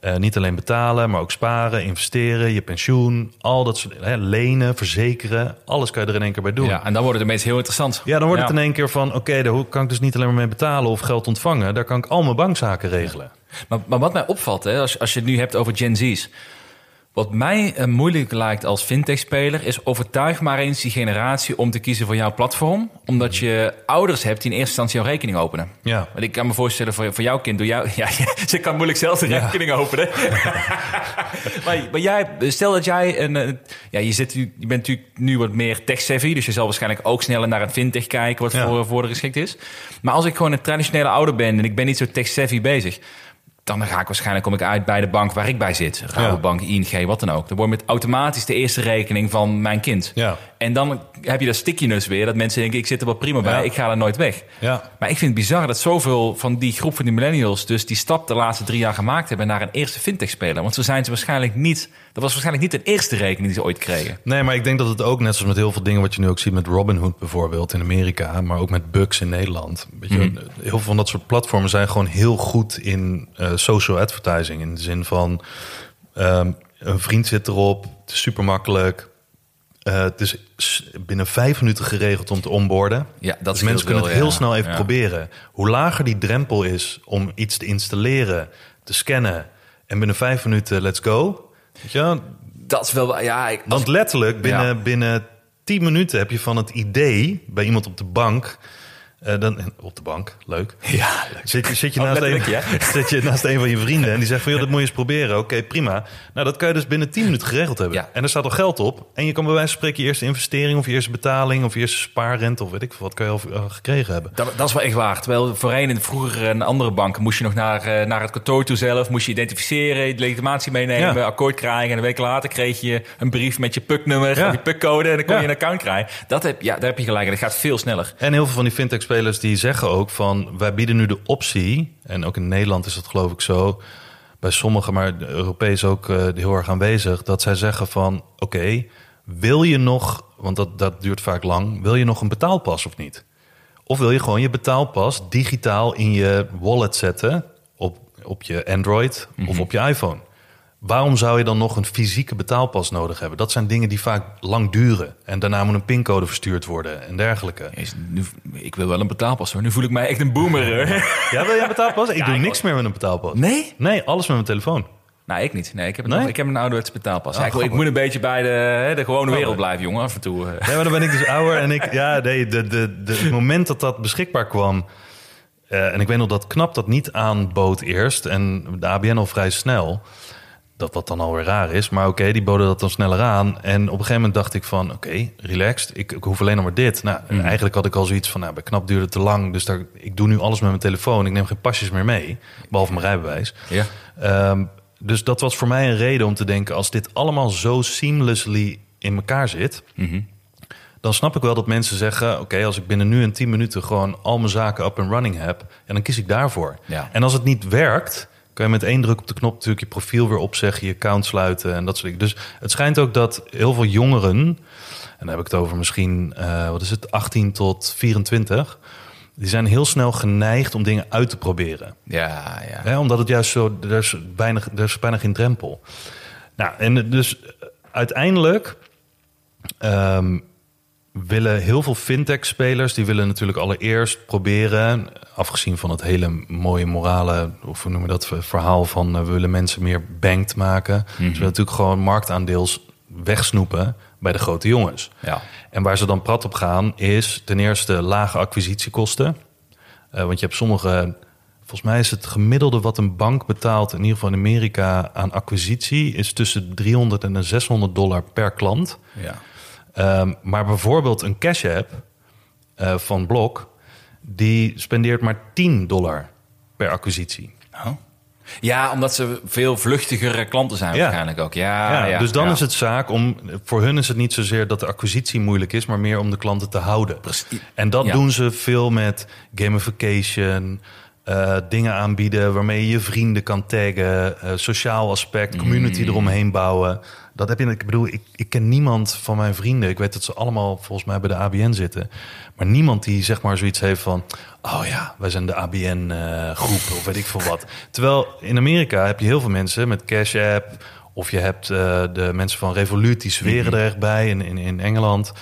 Speaker 3: eh, niet alleen betalen, maar ook sparen, investeren, je pensioen, al dat soort hè, lenen, verzekeren, alles kan je er in één keer bij doen.
Speaker 2: Ja, en dan wordt het ineens heel interessant.
Speaker 3: Ja, dan wordt het in één keer van, oké, daar kan ik dus niet alleen maar mee betalen of geld ontvangen. Daar kan ik al mijn bankzaken regelen.
Speaker 2: Maar, maar wat mij opvalt, hè, als, als je het nu hebt over Gen Z's. Wat mij eh, moeilijk lijkt als fintech-speler... is overtuig maar eens die generatie om te kiezen voor jouw platform. Omdat je ouders hebt die in eerste instantie jouw rekening openen.
Speaker 3: Ja.
Speaker 2: Want ik kan me voorstellen, voor, voor jouw kind... Doe jou, *laughs* ja, ze kan moeilijk zelf de rekening openen. *laughs* maar, maar jij, stel dat jij... Een, eh, ja, je, zit, je bent natuurlijk nu wat meer tech-savvy... dus je zal waarschijnlijk ook sneller naar een fintech kijken... wat
Speaker 3: Ja.
Speaker 2: voor, voor de geschikt is. Maar als ik gewoon een traditionele ouder ben... en ik ben niet zo tech-savvy bezig dan ga ik waarschijnlijk kom ik uit bij de bank waar ik bij zit. Rabobank, ING, wat dan ook. Dan wordt met automatisch de eerste rekening van mijn kind.
Speaker 3: Ja.
Speaker 2: En dan heb je dat stickiness weer. Dat mensen denken, ik zit er wel prima bij.
Speaker 3: Ja.
Speaker 2: Ik ga er nooit weg.
Speaker 3: Ja.
Speaker 2: Maar ik vind het bizar dat zoveel van die groep van die millennials... dus die stap de laatste drie jaar gemaakt hebben... naar een eerste fintech-speler. Want zo zijn ze waarschijnlijk niet... dat was waarschijnlijk niet de eerste rekening die ze ooit kregen.
Speaker 3: Nee, maar ik denk dat het ook net zoals met heel veel dingen wat je nu ook ziet met Robinhood bijvoorbeeld in Amerika, maar ook met Bucks in Nederland. Weet je, Heel veel van dat soort platformen zijn gewoon heel goed in eh, social advertising. In de zin van ehm, een vriend zit erop, het is super makkelijk. Eh, het is binnen vijf minuten geregeld om te onboorden.
Speaker 2: Ja, dat
Speaker 3: dus mensen kunnen
Speaker 2: wel,
Speaker 3: het heel
Speaker 2: ja.
Speaker 3: snel even
Speaker 2: Ja.
Speaker 3: proberen. Hoe lager die drempel is om iets te installeren, te scannen en binnen vijf minuten let's go. Weet je,
Speaker 2: Dat is wel... Ja, ik,
Speaker 3: want letterlijk, binnen,
Speaker 2: Ja.
Speaker 3: binnen 10 minuten heb je van het idee bij iemand op de bank. Eh, dan, op de bank, leuk. *laughs*
Speaker 2: ja,
Speaker 3: Zit je, zit, je
Speaker 2: Oh,
Speaker 3: naast een, *laughs* zit je naast een van je vrienden en die zegt van... Joh, dat moet je eens proberen. Oké, prima. Nou, dat kan je dus binnen 10 minuten geregeld hebben.
Speaker 2: Ja.
Speaker 3: En er staat al geld op. En je kan bij wijze van spreken je eerste investering... of je eerste betaling of je eerste spaarrente... of weet ik veel wat, kan je al eh, gekregen hebben.
Speaker 2: Dat, dat is wel echt waar. Terwijl voorheen in vroeger een andere bank moest je nog naar, eh, naar het kantoor toe zelf, moest je identificeren, je legitimatie meenemen,
Speaker 3: Ja.
Speaker 2: akkoord krijgen. En een week later kreeg je een brief met je PUC-nummer, je PUC-code en dan kon je een account krijgen. Dat heb, ja, daar heb je gelijk en dat gaat veel sneller.
Speaker 3: En heel veel van die fintech-spelers die zeggen ook van... wij bieden nu de optie, en ook in Nederland is dat geloof ik zo... bij sommigen, maar Europees ook eh, heel erg aanwezig... dat zij zeggen van, oké, wil je nog... want dat, dat duurt vaak lang... wil je nog een betaalpas of niet? Of wil je gewoon je betaalpas digitaal in je wallet zetten... op, op je Android of op je iPhone. Waarom zou je dan nog een fysieke betaalpas nodig hebben? Dat zijn dingen die vaak lang duren. En daarna moet een pincode verstuurd worden en dergelijke.
Speaker 2: Nu, ik wil wel een betaalpas, maar nu voel ik mij echt een boomer.
Speaker 3: Ja, *laughs* wil jij een betaalpas? Ik
Speaker 2: Ja,
Speaker 3: doe
Speaker 2: ik
Speaker 3: niks meer met een betaalpas.
Speaker 2: Nee?
Speaker 3: Nee, alles met mijn telefoon.
Speaker 2: Nou, ik niet. Nee, ik heb, een,
Speaker 3: Nee?
Speaker 2: ik heb een ouderwetse betaalpas.
Speaker 3: Oh,
Speaker 2: Ja, ik, moet een beetje bij de, de gewone wereld blijven, jongen, af en toe. eh.
Speaker 3: Ja, maar dan ben ik dus *laughs* ouder en ik... Ja, nee, de, de, de, het moment dat dat beschikbaar kwam... eh, en ik weet nog dat KNAP dat niet aanbood eerst... en de ABN al vrij snel... dat wat dan alweer raar is. Maar oké, die boden dat dan sneller aan. En op een gegeven moment dacht ik van... oké, relaxed, ik, ik hoef alleen nog maar dit. Nou, eigenlijk had ik al zoiets van... Nou, bij KNAP duurde het te lang, dus daar, ik doe nu alles met mijn telefoon. Ik neem geen pasjes meer mee, behalve mijn rijbewijs.
Speaker 2: Ja.
Speaker 3: Ehm, dus dat was voor mij een reden om te denken: als dit allemaal zo seamlessly in elkaar zit,
Speaker 2: Mhm.
Speaker 3: dan snap ik wel dat mensen zeggen: Oké, als ik binnen nu en 10 minuten gewoon al mijn zaken up and running heb, en dan kies ik daarvoor.
Speaker 2: Ja.
Speaker 3: En als het niet werkt, kan je met één druk op de knop natuurlijk je profiel weer opzeggen, je account sluiten en dat soort dingen. Dus het schijnt ook dat heel veel jongeren, en dan heb ik het over misschien, eh, wat is het, 18 tot 24. Die zijn heel snel geneigd om dingen uit te proberen.
Speaker 2: Ja, ja.
Speaker 3: Omdat het juist zo, er is, bijna, er is bijna geen drempel. Nou, en dus uiteindelijk ehm, willen heel veel fintech-spelers, die willen natuurlijk allereerst proberen, afgezien van het hele mooie morale, of hoe noemen we dat, verhaal van eh, we willen mensen meer banked maken. Ze willen natuurlijk gewoon marktaandeels wegsnoepen bij de grote jongens.
Speaker 2: Ja.
Speaker 3: En waar ze dan prat op gaan is ten eerste lage acquisitiekosten. Eh, want je hebt sommige, volgens mij is het gemiddelde wat een bank betaalt, in ieder geval in Amerika, aan acquisitie, is tussen 300 en 600 dollar per klant.
Speaker 2: ja.
Speaker 3: Ehm, maar bijvoorbeeld een Cash App eh, van Block, die spendeert maar 10 dollar per acquisitie.
Speaker 2: Oh. Ja, omdat ze veel vluchtigere klanten zijn
Speaker 3: Ja.
Speaker 2: waarschijnlijk ook. Ja,
Speaker 3: ja,
Speaker 2: ja,
Speaker 3: dus dan is het zaak om, voor hun is het niet zozeer dat de acquisitie moeilijk is, maar meer om de klanten te houden.
Speaker 2: Precies.
Speaker 3: En dat doen ze veel met gamification, eh, dingen aanbieden waarmee je je vrienden kan taggen, eh, sociaal aspect, community
Speaker 2: Mm.
Speaker 3: eromheen bouwen. Dat heb je, ik bedoel, ik, ik ken niemand van mijn vrienden. Ik weet dat ze allemaal volgens mij bij de ABN zitten. Maar niemand die zeg maar zoiets heeft van, oh ja, wij zijn de ABN-groep of weet ik veel wat. Terwijl in Amerika heb je heel veel mensen met Cash App of je hebt eh, de mensen van Revolut, die zweren er echt bij in, in, in Engeland.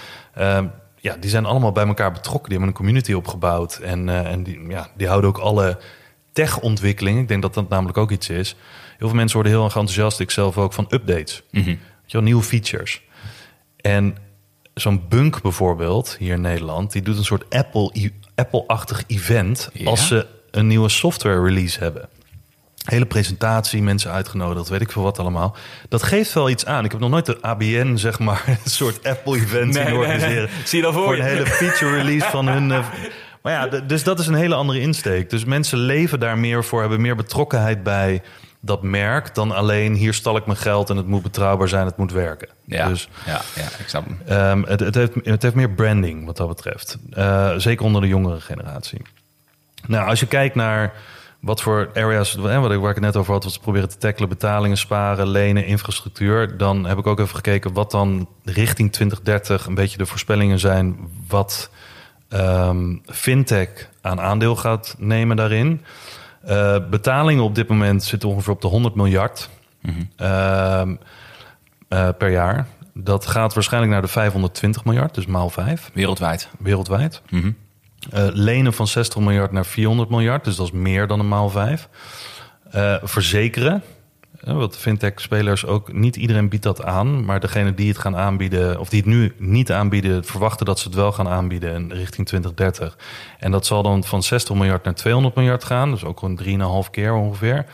Speaker 3: Ja, die zijn allemaal bij elkaar betrokken. Die hebben een community opgebouwd. En, eh, en die, ja, die houden ook alle tech-ontwikkeling. Ik denk dat dat namelijk ook iets is. Heel veel mensen worden heel erg enthousiast. Ik zelf ook van updates. Weet je wel, nieuwe features. En zo'n Bunk bijvoorbeeld, hier in Nederland... die doet een soort Apple- Apple-achtig event...
Speaker 2: Ja?
Speaker 3: als ze een nieuwe software release hebben. Hele presentatie, mensen uitgenodigd, weet ik veel wat allemaal. Dat geeft wel iets aan. Ik heb nog nooit de ABN, zeg maar, *laughs* een soort Apple-event
Speaker 2: Nee,
Speaker 3: organiseren.
Speaker 2: nee. *laughs* Zie je dat voor
Speaker 3: Voor
Speaker 2: je?
Speaker 3: een hele feature release van hun... eh, *laughs* maar ja, dus dat is een hele andere insteek. Dus mensen leven daar meer voor, hebben meer betrokkenheid bij dat merk... dan alleen hier stal ik mijn geld en het moet betrouwbaar zijn, het moet werken.
Speaker 2: Ja,
Speaker 3: Dus
Speaker 2: ja, ja, ik snap hem.
Speaker 3: Ehm, het, het, heeft, het heeft meer branding wat dat betreft. Eh, zeker onder de jongere generatie. Nou, als je kijkt naar wat voor areas, eh, wat ik, waar ik het net over had, wat ze proberen te tackelen, betalingen, sparen, lenen, infrastructuur, dan heb ik ook even gekeken wat dan richting 2030 een beetje de voorspellingen zijn wat ehm, fintech aan aandeel gaat nemen daarin. Eh, betalingen op dit moment zitten ongeveer op de 100 miljard ehm, eh, per jaar. Dat gaat waarschijnlijk naar de 520 miljard, dus maal 5
Speaker 2: Wereldwijd.
Speaker 3: wereldwijd.
Speaker 2: Mhm.
Speaker 3: Eh, lenen van 60 miljard naar 400 miljard, dus dat is meer dan een maal 5. Eh, verzekeren, eh, wat fintech-spelers ook, niet iedereen biedt dat aan, maar degene die het gaan aanbieden, of die het nu niet aanbieden, verwachten dat ze het wel gaan aanbieden in richting 2030. En dat zal dan van 60 miljard naar 200 miljard gaan, dus ook een 3,5 keer ongeveer.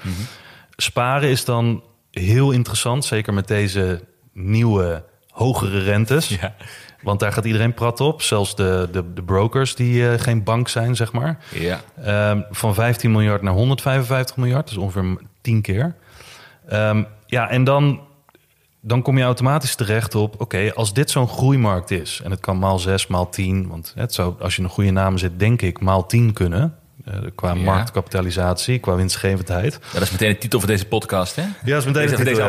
Speaker 3: Sparen is dan heel interessant, zeker met deze nieuwe hogere rentes.
Speaker 2: Ja.
Speaker 3: Want daar gaat iedereen prat op. Zelfs de, de, de brokers die eh, geen bank zijn, zeg maar.
Speaker 2: Ja.
Speaker 3: Ehm, van 15 miljard naar 155 miljard. Dus ongeveer 10 keer. Ehm, ja, en dan, dan kom je automatisch terecht op... oké, als dit zo'n groeimarkt is... en het kan maal 6, maal 10... want het zou, als je een goede naam zit, denk ik, maal 10 kunnen... eh, qua
Speaker 2: Ja.
Speaker 3: marktkapitalisatie, qua winstgevendheid.
Speaker 2: Ja, dat is meteen de titel van deze podcast, hè?
Speaker 3: Ja, dat is meteen de titel,
Speaker 2: deze
Speaker 3: ja.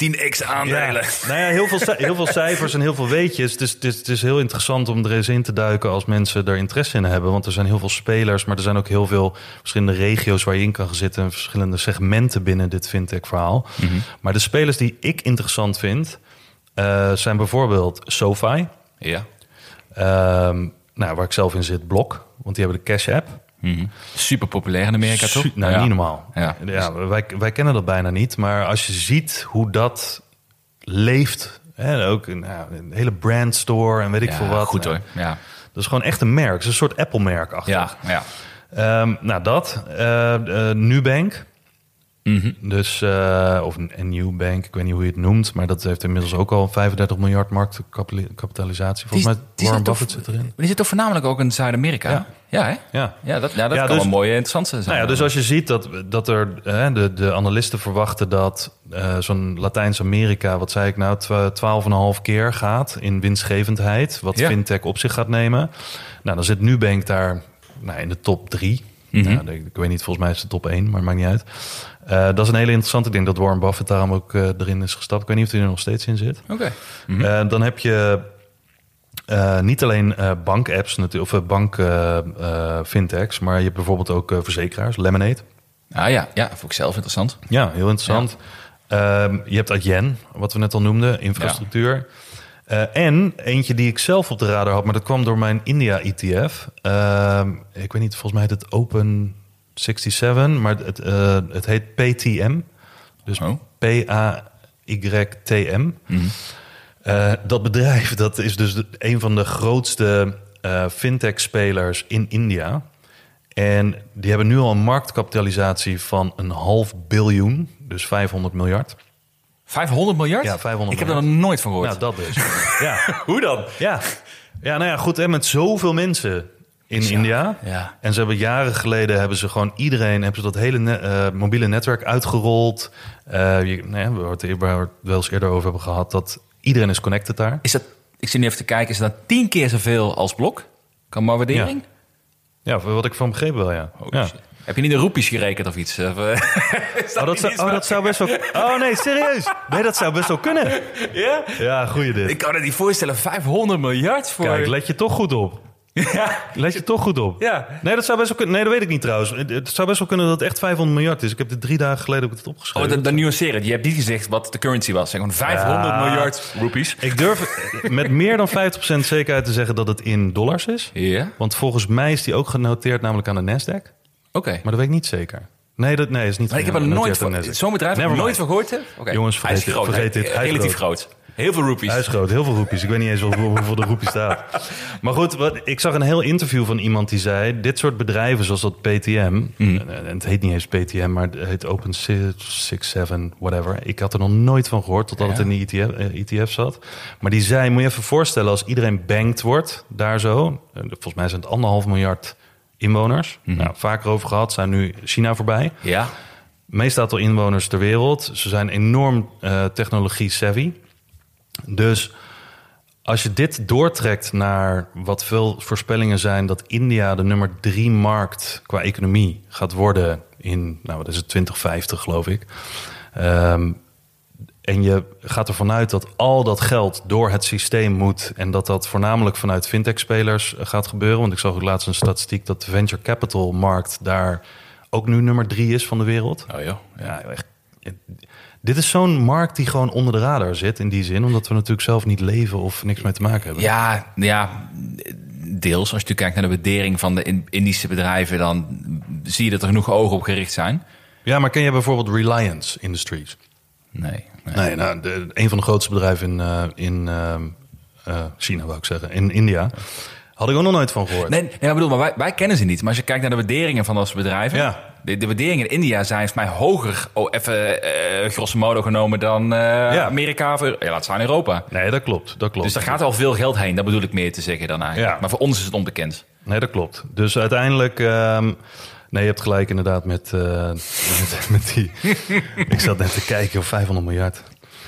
Speaker 2: Aflevering. 10x aandelen.
Speaker 3: Ja. *laughs* Nou ja, heel veel, heel veel cijfers en heel veel weetjes. Is, het, is, het is heel interessant om er eens in te duiken als mensen er interesse in hebben. Want er zijn heel veel spelers, maar er zijn ook heel veel verschillende regio's waar je in kan zitten. En verschillende segmenten binnen dit fintech-verhaal. Maar de spelers die ik interessant vind, eh, zijn bijvoorbeeld SoFi.
Speaker 2: Ja.
Speaker 3: Ehm, nou, waar ik zelf in zit, Block. Want die hebben de Cash App.
Speaker 2: Super populair in Amerika, toch?
Speaker 3: Su- nou,
Speaker 2: Ja.
Speaker 3: niet normaal.
Speaker 2: Ja.
Speaker 3: Ja, wij, wij kennen dat bijna niet. Maar als je ziet hoe dat leeft... Hè, ook een, nou, een hele brandstore en weet ik veel wat.
Speaker 2: Goed hoor. Ja.
Speaker 3: Dat is gewoon echt een merk. Het is een soort Apple-merk achter.
Speaker 2: Ja, ja.
Speaker 3: Ehm, nou, dat. Eh, eh, Nubank.
Speaker 2: Mhm.
Speaker 3: Dus, eh, of een, een Nubank, ik weet niet hoe je het noemt. Maar dat heeft inmiddels ook al 35 miljard marktkapitalisatie. Volgens mij Warren
Speaker 2: zit
Speaker 3: Buffett zit erin.
Speaker 2: Maar die zit toch voornamelijk ook in Zuid-Amerika?
Speaker 3: Ja.
Speaker 2: Ja, hè?
Speaker 3: Ja.
Speaker 2: Ja, dat, ja, dat
Speaker 3: Ja,
Speaker 2: kan
Speaker 3: dus-
Speaker 2: wel mooi en interessant zijn.
Speaker 3: Nou ja, dus als je ziet dat, dat er hè, de, de analisten verwachten dat eh, zo'n Latijns-Amerika, wat zei ik nou, twa- 12,5 keer gaat in winstgevendheid, wat fintech op zich gaat nemen. Nou, dan zit Nubank daar nou, in de top 3.
Speaker 2: Mhm.
Speaker 3: Nou, ik, ik weet niet, volgens mij is het top 1, maar maakt niet uit. Eh, dat is een hele interessante. Denk dat Warren Buffett daarom ook eh, erin is gestapt. Ik weet niet of hij er nog steeds in zit.
Speaker 2: Oké.
Speaker 3: Eh, dan heb je niet alleen bankapps natuurlijk, of eh, bank eh, eh, fintechs, maar je hebt bijvoorbeeld ook verzekeraars, Lemonade.
Speaker 2: Ah ja, ja, vond ik zelf interessant.
Speaker 3: Ja, heel interessant. Ehm, je hebt Adyen, wat we net al noemden, infrastructuur. Eh, en eentje die ik zelf op de radar had, maar dat kwam door mijn India-ETF. Ehm, ik weet niet, volgens mij heet het Open 67, maar het, eh, het heet PTM. Dus
Speaker 2: Oh.
Speaker 3: P-A-Y-T-M. Eh, dat bedrijf dat is dus de- een van de grootste fintech-spelers in India. En die hebben nu al een marktkapitalisatie van een half biljoen, dus 500 miljard.
Speaker 2: 500 miljard?
Speaker 3: Ja, 500
Speaker 2: Ik heb er nog nooit van gehoord.
Speaker 3: Ja, dat dus. *laughs* ja.
Speaker 2: Hoe dan?
Speaker 3: Ja. ja, nou ja, goed. En met zoveel mensen in
Speaker 2: Ja,
Speaker 3: India.
Speaker 2: ja.
Speaker 3: En ze hebben jaren geleden hebben ze gewoon iedereen, hebben ze dat hele ne- eh, mobiele netwerk uitgerold. Eh, je, nou we het we het wel eens eerder over hebben gehad, dat iedereen is connected daar.
Speaker 2: Is dat, ik zit nu even te kijken, is dat tien keer zoveel als blok? Kan maar waardering?
Speaker 3: Ja, wat ik van begrepen wel, ja.
Speaker 2: Holy
Speaker 3: ja.
Speaker 2: shit. Heb je niet de roepies gerekend of iets? Of, eh, *laughs*
Speaker 3: Oh, dat zou, oh, dat zou best wel... Oh nee, serieus? Nee, dat zou best wel kunnen.
Speaker 2: Ja?
Speaker 3: Ja, goeie dit.
Speaker 2: Ik kan het niet voorstellen, 500 miljard voor...
Speaker 3: Kijk, let je toch goed op.
Speaker 2: ja.
Speaker 3: Let je toch goed op.
Speaker 2: Ja.
Speaker 3: Nee, dat zou best wel kunnen. Nee, dat weet ik niet trouwens. Het- zou best wel kunnen dat het echt 500 miljard is. Ik heb dit drie dagen geleden ook het
Speaker 2: Oh,
Speaker 3: opgeschreven.
Speaker 2: dan, dan nuanceren. Je hebt niet gezegd wat de currency was. Zeg gewoon 500
Speaker 3: Ja.
Speaker 2: miljard roepies.
Speaker 3: Ik durf met meer dan 50% zekerheid te zeggen dat het in dollars is.
Speaker 2: Ja?
Speaker 3: Want volgens mij is die ook genoteerd namelijk aan de Nasdaq.
Speaker 2: Oké.
Speaker 3: Maar dat weet ik niet zeker. Nee, dat nee, is niet
Speaker 2: Maar ik heb er nooit van... Zo'n bedrijf heb ik nooit van gehoord. Oké.
Speaker 3: Jongens,
Speaker 2: hij is
Speaker 3: vergeet
Speaker 2: groot.
Speaker 3: dit, vergeet dit. Hij is
Speaker 2: Relatief groot. Heel veel roepies.
Speaker 3: Hij is groot, heel veel roepies. Ik weet niet eens hoeveel, de roepie staat. *laughs* Maar goed, wat, ik zag een heel interview van iemand die zei... dit soort bedrijven zoals dat PTM...
Speaker 2: Mhm.
Speaker 3: en, en het heet niet eens PTM, maar het heet Open 67, whatever. Ik had er nog nooit van gehoord totdat
Speaker 2: Ja.
Speaker 3: het in de ETF, eh, ETF zat. Maar die zei, moet je even voorstellen... als iedereen bankt wordt, daar zo... eh, volgens mij zijn het anderhalf miljard inwoners.
Speaker 2: Mhm.
Speaker 3: Nou, vaker over gehad, zijn nu China voorbij
Speaker 2: Ja.
Speaker 3: meest aantal inwoners ter wereld. Ze zijn enorm eh, technologie-savvy. Dus als je dit doortrekt naar wat veel voorspellingen zijn... dat India de nummer drie markt qua economie gaat worden in... nou, wat is het, 2050 geloof ik. Ehm, en je gaat ervan uit dat al dat geld door het systeem moet... en dat dat voornamelijk vanuit fintech-spelers eh, gaat gebeuren. Want ik zag ook laatst een statistiek dat de venture capital-markt... daar ook nu nummer drie is van de wereld.
Speaker 2: Oh joh.
Speaker 3: Ja, echt. Dit is zo'n markt die gewoon onder de radar zit in die zin, omdat we natuurlijk zelf niet leven of niks mee te maken hebben.
Speaker 2: Ja, ja, deels. Als je kijkt naar de waardering van de in- Indische bedrijven... dan zie je dat er genoeg ogen op gericht zijn.
Speaker 3: Ja, maar ken je bijvoorbeeld Reliance Industries?
Speaker 2: Nee. Nee.
Speaker 3: Nee, nou, de, een van de grootste bedrijven in, eh, in ehm, eh, China, wou ik zeggen, in India. Had ik ook nog nooit van gehoord.
Speaker 2: Nee, nee maar bedoel, maar wij, wij kennen ze niet. Maar als je kijkt naar de waarderingen van dat soort bedrijven...
Speaker 3: Ja.
Speaker 2: De, de waarderingen in India zijn volgens mij hoger, oh, even eh grosso modo genomen, dan eh, Amerika of ja, laat staan Europa.
Speaker 3: Nee, dat klopt. Dat klopt.
Speaker 2: Dus daar gaat al veel geld heen, dat bedoel ik meer te zeggen dan eigenlijk.
Speaker 3: Ja.
Speaker 2: Maar voor ons is het onbekend.
Speaker 3: Nee, dat klopt. Dus uiteindelijk... ehm, nee, je hebt gelijk inderdaad met, eh, met, met die... *laughs* ik zat net te kijken op 500 miljard.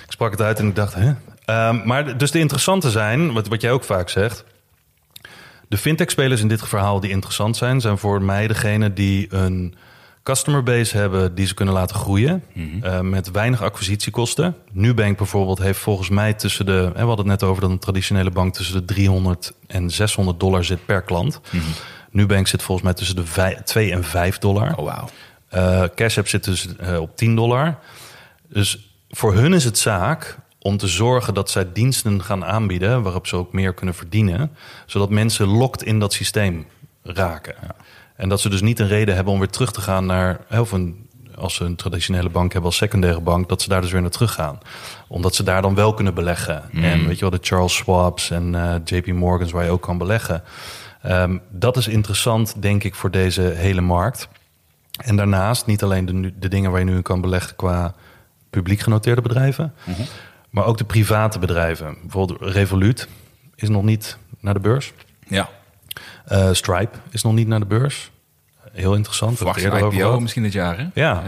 Speaker 3: Ik sprak het uit en ik dacht, hè? Ehm, maar dus de interessante zijn, wat, wat jij ook vaak zegt... De fintech-spelers in dit verhaal die interessant zijn... zijn voor mij degene die een customer base hebben die ze kunnen laten groeien. eh, met weinig acquisitiekosten. Nubank bijvoorbeeld heeft volgens mij tussen de... hè, We hadden het net over dat een traditionele bank tussen de 300 en 600 dollar zit per klant. Nubank zit volgens mij tussen de vij- 2 en 5 dollar.
Speaker 2: Oh, wauw.
Speaker 3: Eh Cash App zit dus eh, op 10 dollar. Dus voor hun is het zaak om te zorgen dat zij diensten gaan aanbieden... waarop ze ook meer kunnen verdienen... zodat mensen locked in dat systeem raken. En dat ze dus niet een reden hebben om weer terug te gaan naar... Of een, als ze een traditionele bank hebben als secundaire bank... dat ze daar dus weer naar terug gaan. Omdat ze daar dan wel kunnen beleggen. En weet je wel, de Charles Schwab's en eh, JP Morgan's waar je ook kan beleggen. Ehm, dat is interessant, denk ik, voor deze hele markt. En daarnaast niet alleen de, de dingen waar je nu in kan beleggen qua publiek genoteerde bedrijven, maar ook de private bedrijven. Bijvoorbeeld Revolut is nog niet naar de beurs.
Speaker 2: Ja.
Speaker 3: Eh, Stripe is nog niet naar de beurs. Heel interessant.
Speaker 2: Verwacht
Speaker 3: over
Speaker 2: IPO misschien dit jaar, hè?
Speaker 3: Ja.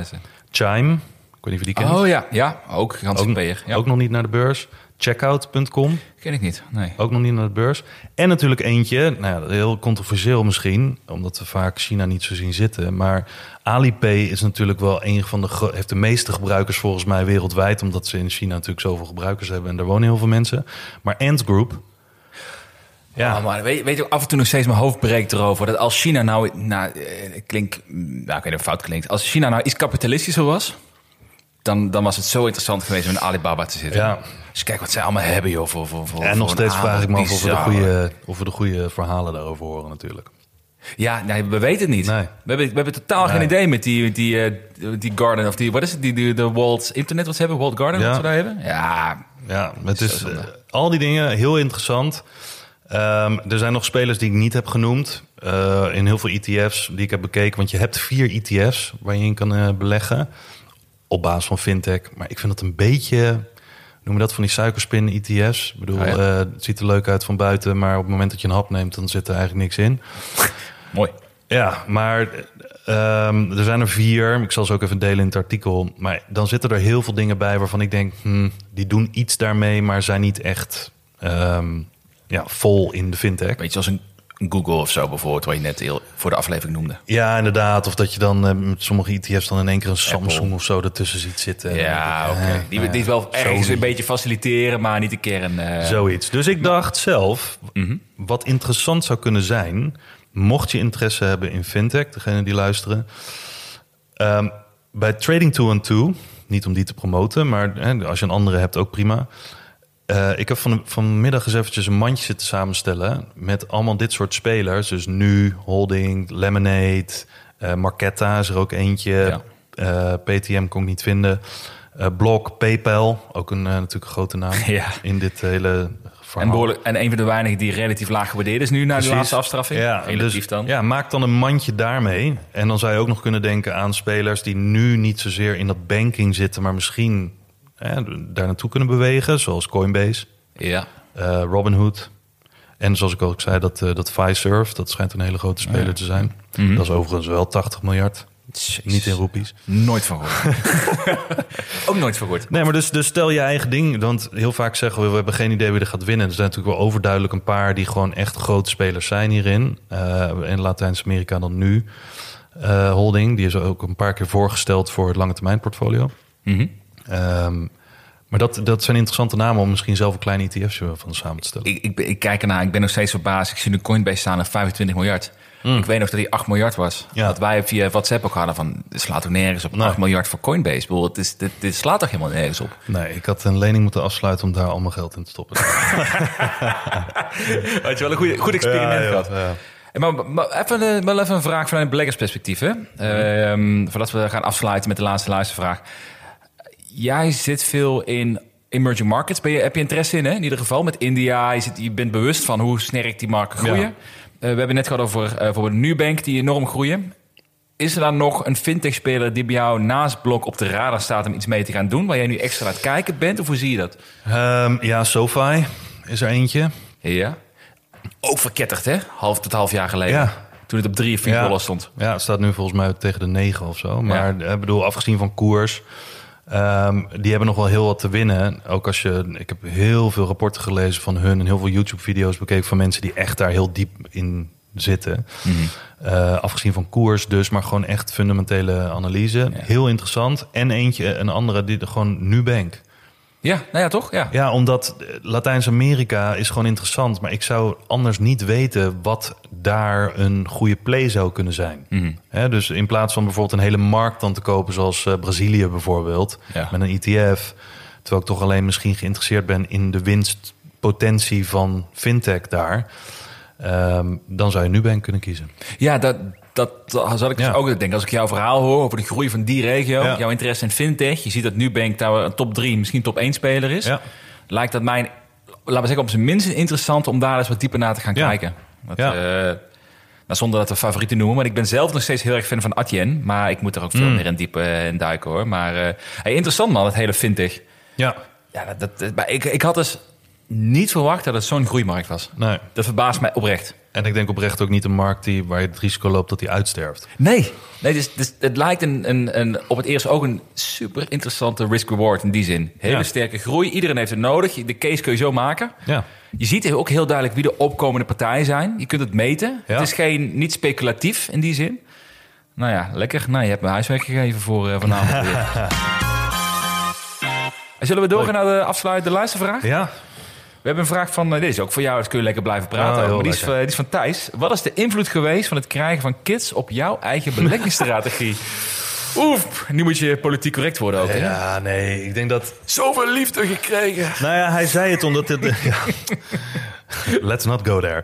Speaker 3: Chime, weet niet of je die kent.
Speaker 2: Oh ja, ja. Ook
Speaker 3: ook.
Speaker 2: Ja.
Speaker 3: ook nog niet naar de beurs. Checkout.com,
Speaker 2: Ken ik niet, nee.
Speaker 3: ook nog niet naar de beurs. En natuurlijk eentje, nou ja, heel controversieel misschien, omdat we vaak China niet zo zien zitten. Maar Alipay is natuurlijk wel een van de heeft de meeste gebruikers volgens mij wereldwijd, omdat ze in China natuurlijk zoveel gebruikers hebben en daar wonen heel veel mensen. Maar Ant Group, ja,
Speaker 2: Oh, maar weet, weet je, af en toe nog steeds mijn hoofd breekt erover. Dat als China nou, nou eh, klink, nou, ik weet niet of het fout klinkt. Als China nou iets kapitalistischer was, dan, dan was het zo interessant geweest om in Alibaba te zitten.
Speaker 3: Ja.
Speaker 2: Dus kijk wat zij allemaal hebben, joh. Voor, voor, voor,
Speaker 3: en
Speaker 2: voor
Speaker 3: nog steeds vraag ik me af of we, de goede, of we de goede verhalen daarover horen natuurlijk.
Speaker 2: Ja, nee, we weten het niet.
Speaker 3: Nee.
Speaker 2: We, hebben, we hebben totaal geen idee met die, die, eh, die Garden of die, wat is het? Die, die, de Walt Internet wat ze hebben, Walt Garden
Speaker 3: Ja.
Speaker 2: wat ze daar hebben. Ja,
Speaker 3: Ja, het is eh, al die dingen heel interessant. Ehm, er zijn nog spelers die ik niet heb genoemd. eh, in heel veel ETF's die ik heb bekeken. Want je hebt vier ETF's waar je in kan beleggen. Op basis van fintech. Maar ik vind dat een beetje. Noem je dat van die suikerspin ETF's? Ik bedoel,
Speaker 2: ja.
Speaker 3: eh, het ziet er leuk uit van buiten. Maar op het moment dat je een hap neemt, dan zit er eigenlijk niks in.
Speaker 2: mooi.
Speaker 3: Ja, maar ehm, er zijn er vier. Ik zal ze ook even delen in het artikel. Maar dan zitten er heel veel dingen bij waarvan ik denk... hmm, die doen iets daarmee, maar zijn niet echt ehm, ja, vol in de fintech.
Speaker 2: Weet je, als een Google of zo bijvoorbeeld, wat je net voor de aflevering noemde.
Speaker 3: Ja, inderdaad. Of dat je dan eh, met sommige ETF's dan in één keer een Samsung of zo ertussen ziet zitten.
Speaker 2: Ja,
Speaker 3: Dan
Speaker 2: oké.
Speaker 3: eh,
Speaker 2: Die, die wel ergens een beetje faciliteren, maar niet de kern. eh
Speaker 3: Zoiets. Dus ik dacht zelf,
Speaker 2: Mhm.
Speaker 3: wat interessant zou kunnen zijn, mocht je interesse hebben in fintech, degene die luisteren, ehm, bij Trading 2 on 2, niet om die te promoten, maar hè, als je een andere hebt ook prima. Eh, ik heb van, vanmiddag eens eventjes een mandje zitten samenstellen met allemaal dit soort spelers. Dus nu, Holding, Lemonade, eh Marketta is er ook eentje.
Speaker 2: Ja.
Speaker 3: Eh, PTM kon ik niet vinden. Block, PayPal, ook een, natuurlijk een grote naam *laughs*
Speaker 2: Ja.
Speaker 3: in dit hele verhaal.
Speaker 2: En, behoorlijk, en een van de weinigen die relatief laag gewaardeerd is nu na de laatste afstraffing.
Speaker 3: Ja,
Speaker 2: relatief
Speaker 3: dus,
Speaker 2: dan.
Speaker 3: Ja, maak dan een mandje daarmee. En dan zou je ook nog kunnen denken aan spelers die nu niet zozeer in dat banking zitten, maar misschien hè, daar naartoe kunnen bewegen, zoals Coinbase,
Speaker 2: Ja.
Speaker 3: eh, Robinhood. En zoals ik ook zei, dat, eh dat Fiserv, dat schijnt een hele grote speler
Speaker 2: Ja.
Speaker 3: te zijn.
Speaker 2: Mhm.
Speaker 3: Dat is overigens wel 80 miljard, niet in roepies.
Speaker 2: Nooit van gehoord. *laughs* Ook nooit van gehoord.
Speaker 3: Nee, maar dus, dus stel je eigen ding. Want heel vaak zeggen we, we hebben geen idee wie er gaat winnen. Er zijn natuurlijk wel overduidelijk een paar die gewoon echt grote spelers zijn hierin. Eh in Latijns-Amerika dan nu. eh, Holding, die is ook een paar keer voorgesteld voor het lange termijn portfolio.
Speaker 2: Mhm.
Speaker 3: Ehm, maar dat, dat zijn interessante namen om misschien zelf een klein ETF'je van samen te stellen.
Speaker 2: Ik, ik, kijk ernaar, ik ben nog steeds verbaasd. Ik zie nu Coinbase staan aan 25 miljard. Ik weet nog dat die 8 miljard was.
Speaker 3: Ja.
Speaker 2: Dat wij via WhatsApp ook hadden van... het slaat ook nergens op
Speaker 3: Nee.
Speaker 2: 8 miljard voor Coinbase. Bedoel, het is, dit, dit slaat toch helemaal nergens op?
Speaker 3: Nee, ik had een lening moeten afsluiten om daar al mijn geld in te stoppen. *laughs*
Speaker 2: Had je wel een goede, goed experiment
Speaker 3: Ja,
Speaker 2: gehad.
Speaker 3: ja.
Speaker 2: En Maar, maar even, eh, wel even een vraag vanuit een beleggersperspectief. Hè? Ehm, voordat we gaan afsluiten met de laatste luistervraag. Jij zit veel in emerging markets. Ben je, heb je interesse in, hè? in ieder geval, met India. Je, zit, je bent bewust van hoe sterk die markten groeien.
Speaker 3: Ja.
Speaker 2: Eh, we hebben net gehad over uh, bijvoorbeeld Nubank, die enorm groeien. Is er dan nog een fintech-speler die bij jou naast Blok op de radar staat om iets mee te gaan doen, waar jij nu extra aan het kijken bent? Of hoe zie je dat?
Speaker 3: Ehm, ja, SoFi is er eentje.
Speaker 2: Ja. Ook verketterd, hè? Half tot half jaar geleden.
Speaker 3: Ja.
Speaker 2: Toen het op 3 of 4
Speaker 3: Ja.
Speaker 2: dollar stond.
Speaker 3: Ja, het staat nu volgens mij tegen de 9 of zo. Maar ik bedoel, afgezien van koers, ehm, die hebben nog wel heel wat te winnen. Ook als je, ik heb heel veel rapporten gelezen van hun en heel veel YouTube-video's bekeken van mensen die echt daar heel diep in zitten. Eh, afgezien van koers dus, maar gewoon echt fundamentele analyse. Heel interessant. En eentje, een andere, die gewoon Nubank.
Speaker 2: Ja, nou ja, toch? Ja.
Speaker 3: Ja, omdat eh, Latijns-Amerika is gewoon interessant. Maar ik zou anders niet weten wat daar een goede play zou kunnen zijn. Hè, dus in plaats van bijvoorbeeld een hele markt dan te kopen... zoals eh, Brazilië bijvoorbeeld,
Speaker 2: Ja.
Speaker 3: met een ETF... terwijl ik toch alleen misschien geïnteresseerd ben... in de winstpotentie van fintech daar... ehm, dan zou je Nubank kunnen kiezen.
Speaker 2: Ja, dat, dat zal ik dus
Speaker 3: Ja.
Speaker 2: ook denken. Als ik jouw verhaal hoor over de groei van die regio,
Speaker 3: Ja.
Speaker 2: jouw interesse in fintech, je ziet dat Nubank daar een top 3, misschien top 1 speler is.
Speaker 3: Ja.
Speaker 2: Lijkt dat mij, laten we zeggen, op zijn minst interessant om daar eens wat dieper naar te gaan kijken. Dat, eh, nou, zonder dat we favorieten noemen, maar ik ben zelf nog steeds heel erg fan van Atien. Maar ik moet er ook veel
Speaker 3: Mm.
Speaker 2: meer in diep eh, in duiken hoor. Maar eh, hey, interessant man, het hele fintech.
Speaker 3: Ja,
Speaker 2: Ja, dat- maar ik, ik had dus niet verwacht dat het zo'n groeimarkt was.
Speaker 3: nee.
Speaker 2: Dat verbaast mij oprecht.
Speaker 3: En ik denk oprecht ook niet een markt die, waar je het risico loopt dat die uitsterft.
Speaker 2: Nee, nee dus, dus het lijkt een, een, een, op het eerst ook een super interessante risk-reward in die zin. Hele
Speaker 3: Ja.
Speaker 2: sterke groei, iedereen heeft het nodig. De case kun je zo maken.
Speaker 3: Ja,
Speaker 2: Je ziet ook heel duidelijk wie de opkomende partijen zijn. Je kunt het meten.
Speaker 3: Ja.
Speaker 2: Het is geen, niet speculatief in die zin. Nou ja, lekker. Nou, je hebt me huiswerk gegeven voor eh, vanavond. *laughs* Zullen we doorgaan naar de afsluitende luistervraag?
Speaker 3: ja.
Speaker 2: We hebben een vraag van, eh, deze is ook voor jou, dus kun je lekker blijven praten.
Speaker 3: Oh,
Speaker 2: maar die, is,
Speaker 3: lekker.
Speaker 2: eh, die is van Thijs. Wat is de invloed geweest van het krijgen van kids op jouw eigen *laughs* beleggingsstrategie? Oef, nu moet je politiek correct worden ook. hè?
Speaker 3: Ja, nee, ik denk dat...
Speaker 2: Zoveel liefde gekregen.
Speaker 3: Nou ja, hij zei het omdat het... *laughs* ja. Let's not go there.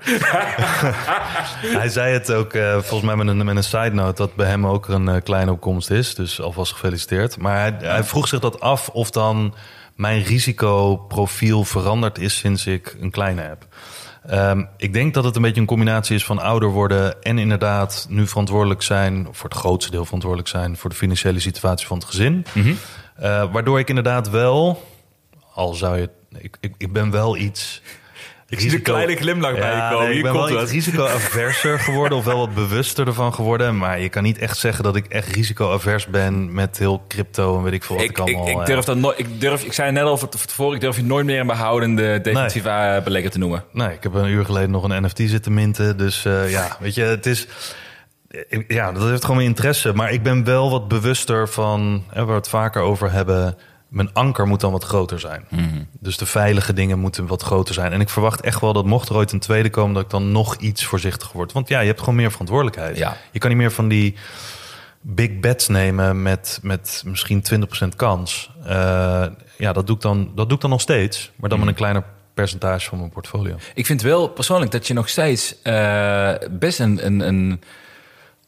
Speaker 3: *laughs* hij zei het ook eh, volgens mij met een, met een side note... dat bij hem ook een kleine opkomst is. Dus alvast gefeliciteerd. Maar hij, hij vroeg zich dat af of dan mijn risicoprofiel veranderd is... sinds ik een kleine heb. Ehm, ik denk dat het een beetje een combinatie is van ouder worden... en inderdaad nu verantwoordelijk zijn... voor het grootste deel verantwoordelijk zijn... voor de financiële situatie van het gezin. Eh, waardoor ik inderdaad wel, al zou je, ik, ik, ik ben wel iets.
Speaker 2: Ik zie een kleine glimlach bij je komen.
Speaker 3: nee, ik ben
Speaker 2: komt
Speaker 3: wel
Speaker 2: het.
Speaker 3: iets risicoaverser geworden, of wel wat bewuster ervan geworden. Maar je kan niet echt zeggen dat ik echt risicoavers ben met heel crypto en weet ik veel wat ik,
Speaker 2: Ik, ik,
Speaker 3: allemaal.
Speaker 2: ik
Speaker 3: eh,
Speaker 2: durf dat nooit. Ik durf, ik zei net al van tevoren, ik durf je nooit meer een behoudende defensieve eh, belegger te noemen.
Speaker 3: Nee, ik heb een uur geleden nog een NFT zitten minten. Dus eh, ja, weet je, het is. ik- Ja, dat heeft gewoon mijn interesse. Maar ik ben wel wat bewuster van, hè, waar we het vaker over hebben. Mijn anker moet dan wat groter zijn. Dus de veilige dingen moeten wat groter zijn. En ik verwacht echt wel dat mocht er ooit een tweede komen, dat ik dan nog iets voorzichtiger word. Want ja, je hebt gewoon meer verantwoordelijkheid.
Speaker 2: Ja.
Speaker 3: Je kan niet meer van die big bets nemen met, met misschien 20% kans. Eh, ja, dat doe, ik dan, dat doe ik dan nog steeds. Maar dan met een kleiner percentage van mijn portfolio.
Speaker 2: Ik vind wel persoonlijk dat je nog steeds eh, best een, een, een,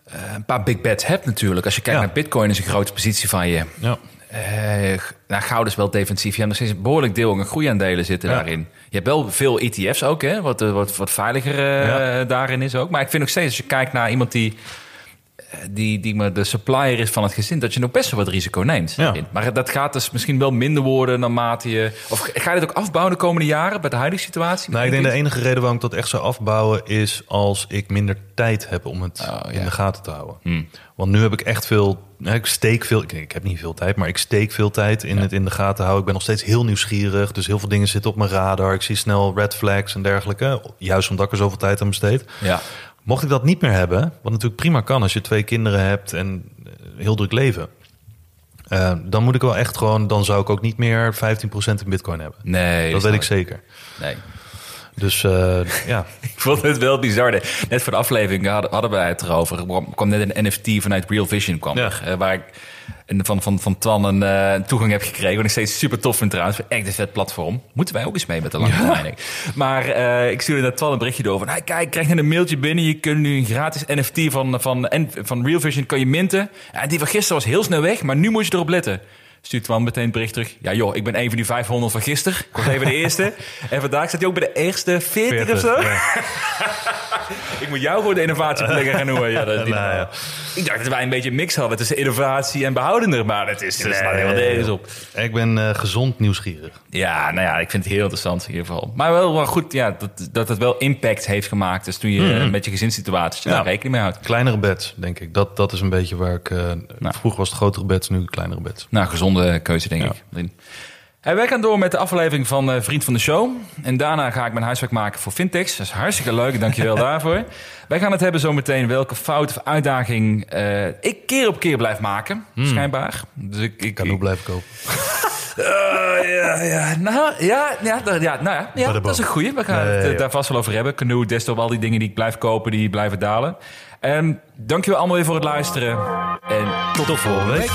Speaker 2: eh, een paar big bets hebt natuurlijk. Als je kijkt
Speaker 3: Ja.
Speaker 2: naar Bitcoin is een grote positie van je.
Speaker 3: Ja.
Speaker 2: Eh, nou, goud is wel defensief. Je hebt nog steeds een behoorlijk deel aan groeiaandelen zitten
Speaker 3: Ja.
Speaker 2: daarin. Je hebt wel veel ETF's ook, hè, wat, eh, wat, wat veiliger eh,
Speaker 3: Ja.
Speaker 2: daarin is ook. Maar ik vind nog steeds, als je kijkt naar iemand die, die, die maar de supplier is van het gezin, dat je nog best wel wat risico neemt.
Speaker 3: Ja.
Speaker 2: Maar dat gaat dus misschien wel minder worden naarmate je... Of ga je dit ook afbouwen de komende jaren bij de huidige situatie?
Speaker 3: Nou, ik denk de enige reden waarom ik dat echt zou afbouwen is als ik minder tijd heb om het
Speaker 2: Oh,
Speaker 3: in de gaten te houden.
Speaker 2: Hmm.
Speaker 3: Want nu heb ik echt veel. Hè, Ik steek veel. Ik, ik heb niet veel tijd, maar ik steek veel tijd in het in de gaten houden. Ik ben nog steeds heel nieuwsgierig. Dus heel veel dingen zitten op mijn radar. Ik zie snel red flags en dergelijke. Juist omdat ik er zoveel tijd aan besteed.
Speaker 2: Ja.
Speaker 3: Mocht ik dat niet meer hebben, wat natuurlijk prima kan als je twee kinderen hebt en eh, heel druk leven. eh, dan moet ik wel echt gewoon, dan zou ik ook niet meer 15% in bitcoin hebben.
Speaker 2: Nee.
Speaker 3: dat weet ik zeker.
Speaker 2: Nee.
Speaker 3: Dus eh, *laughs* ja,
Speaker 2: Ik vond het wel bizar. Net voor de aflevering hadden, wij het erover. Er kwam, net een NFT vanuit Real Vision kwam
Speaker 3: Ja.
Speaker 2: er, eh, waar ik van, van, van Twan een eh, toegang heb gekregen. Wat ik steeds super tof vind trouwens. Echt een vet platform. Moeten wij ook eens mee met de lange termijn. Maar ik stuurde naar Twan een berichtje door van... Hey, kijk, ik krijg net een mailtje binnen. Je kunt nu een gratis NFT van, van, van Real Vision kan je minten. En die van gisteren was heel snel weg, maar nu moet je erop letten. Stuurt Twan meteen het bericht terug. Ja joh, ik ben een van die 500 van gisteren. Ik was even de *laughs* eerste. en vandaag staat hij ook bij de eerste 40, of zo.
Speaker 3: ja. *laughs*
Speaker 2: Ik moet jou gewoon de innovatiebelegger gaan noemen. Ja, dat is niet *laughs*
Speaker 3: Nou,
Speaker 2: normaal. Ik dacht dat wij een beetje een mix hadden tussen innovatie en behoudender. Maar het is, slaat helemaal nergens op.
Speaker 3: Ik ben eh, gezond nieuwsgierig.
Speaker 2: Ja, nou ja, ik vind het heel interessant in ieder geval. Maar wel, wel goed ja, dat, dat het wel impact heeft gemaakt. Dus toen je eh, met je gezinssituatie daar
Speaker 3: Ja.
Speaker 2: rekening mee houdt.
Speaker 3: Kleinere beds, denk ik. Dat, dat is een beetje waar ik... eh, Vroeger was het grotere beds, nu kleinere beds.
Speaker 2: Nou, gezonde keuze denk
Speaker 3: Ja.
Speaker 2: ik. Lin. Hey, wij gaan door met de aflevering van eh, Vriend van de Show. En daarna ga ik mijn huiswerk maken voor Fintechs. Dat is hartstikke leuk, dankjewel *laughs* daarvoor. Wij gaan het hebben zometeen welke fout of uitdaging eh, ik keer op keer blijf maken, schijnbaar. Dus ik, ik,
Speaker 3: Canoe
Speaker 2: ik-
Speaker 3: blijven kopen.
Speaker 2: Eh, *laughs* ja, ja, nou ja, ja, nou ja, dat is een goeie. We gaan het eh, daar vast wel over hebben. Canoe, desktop, al die dingen die ik blijf kopen, die blijven dalen. En dankjewel allemaal weer voor het luisteren. En tot, de volgende week.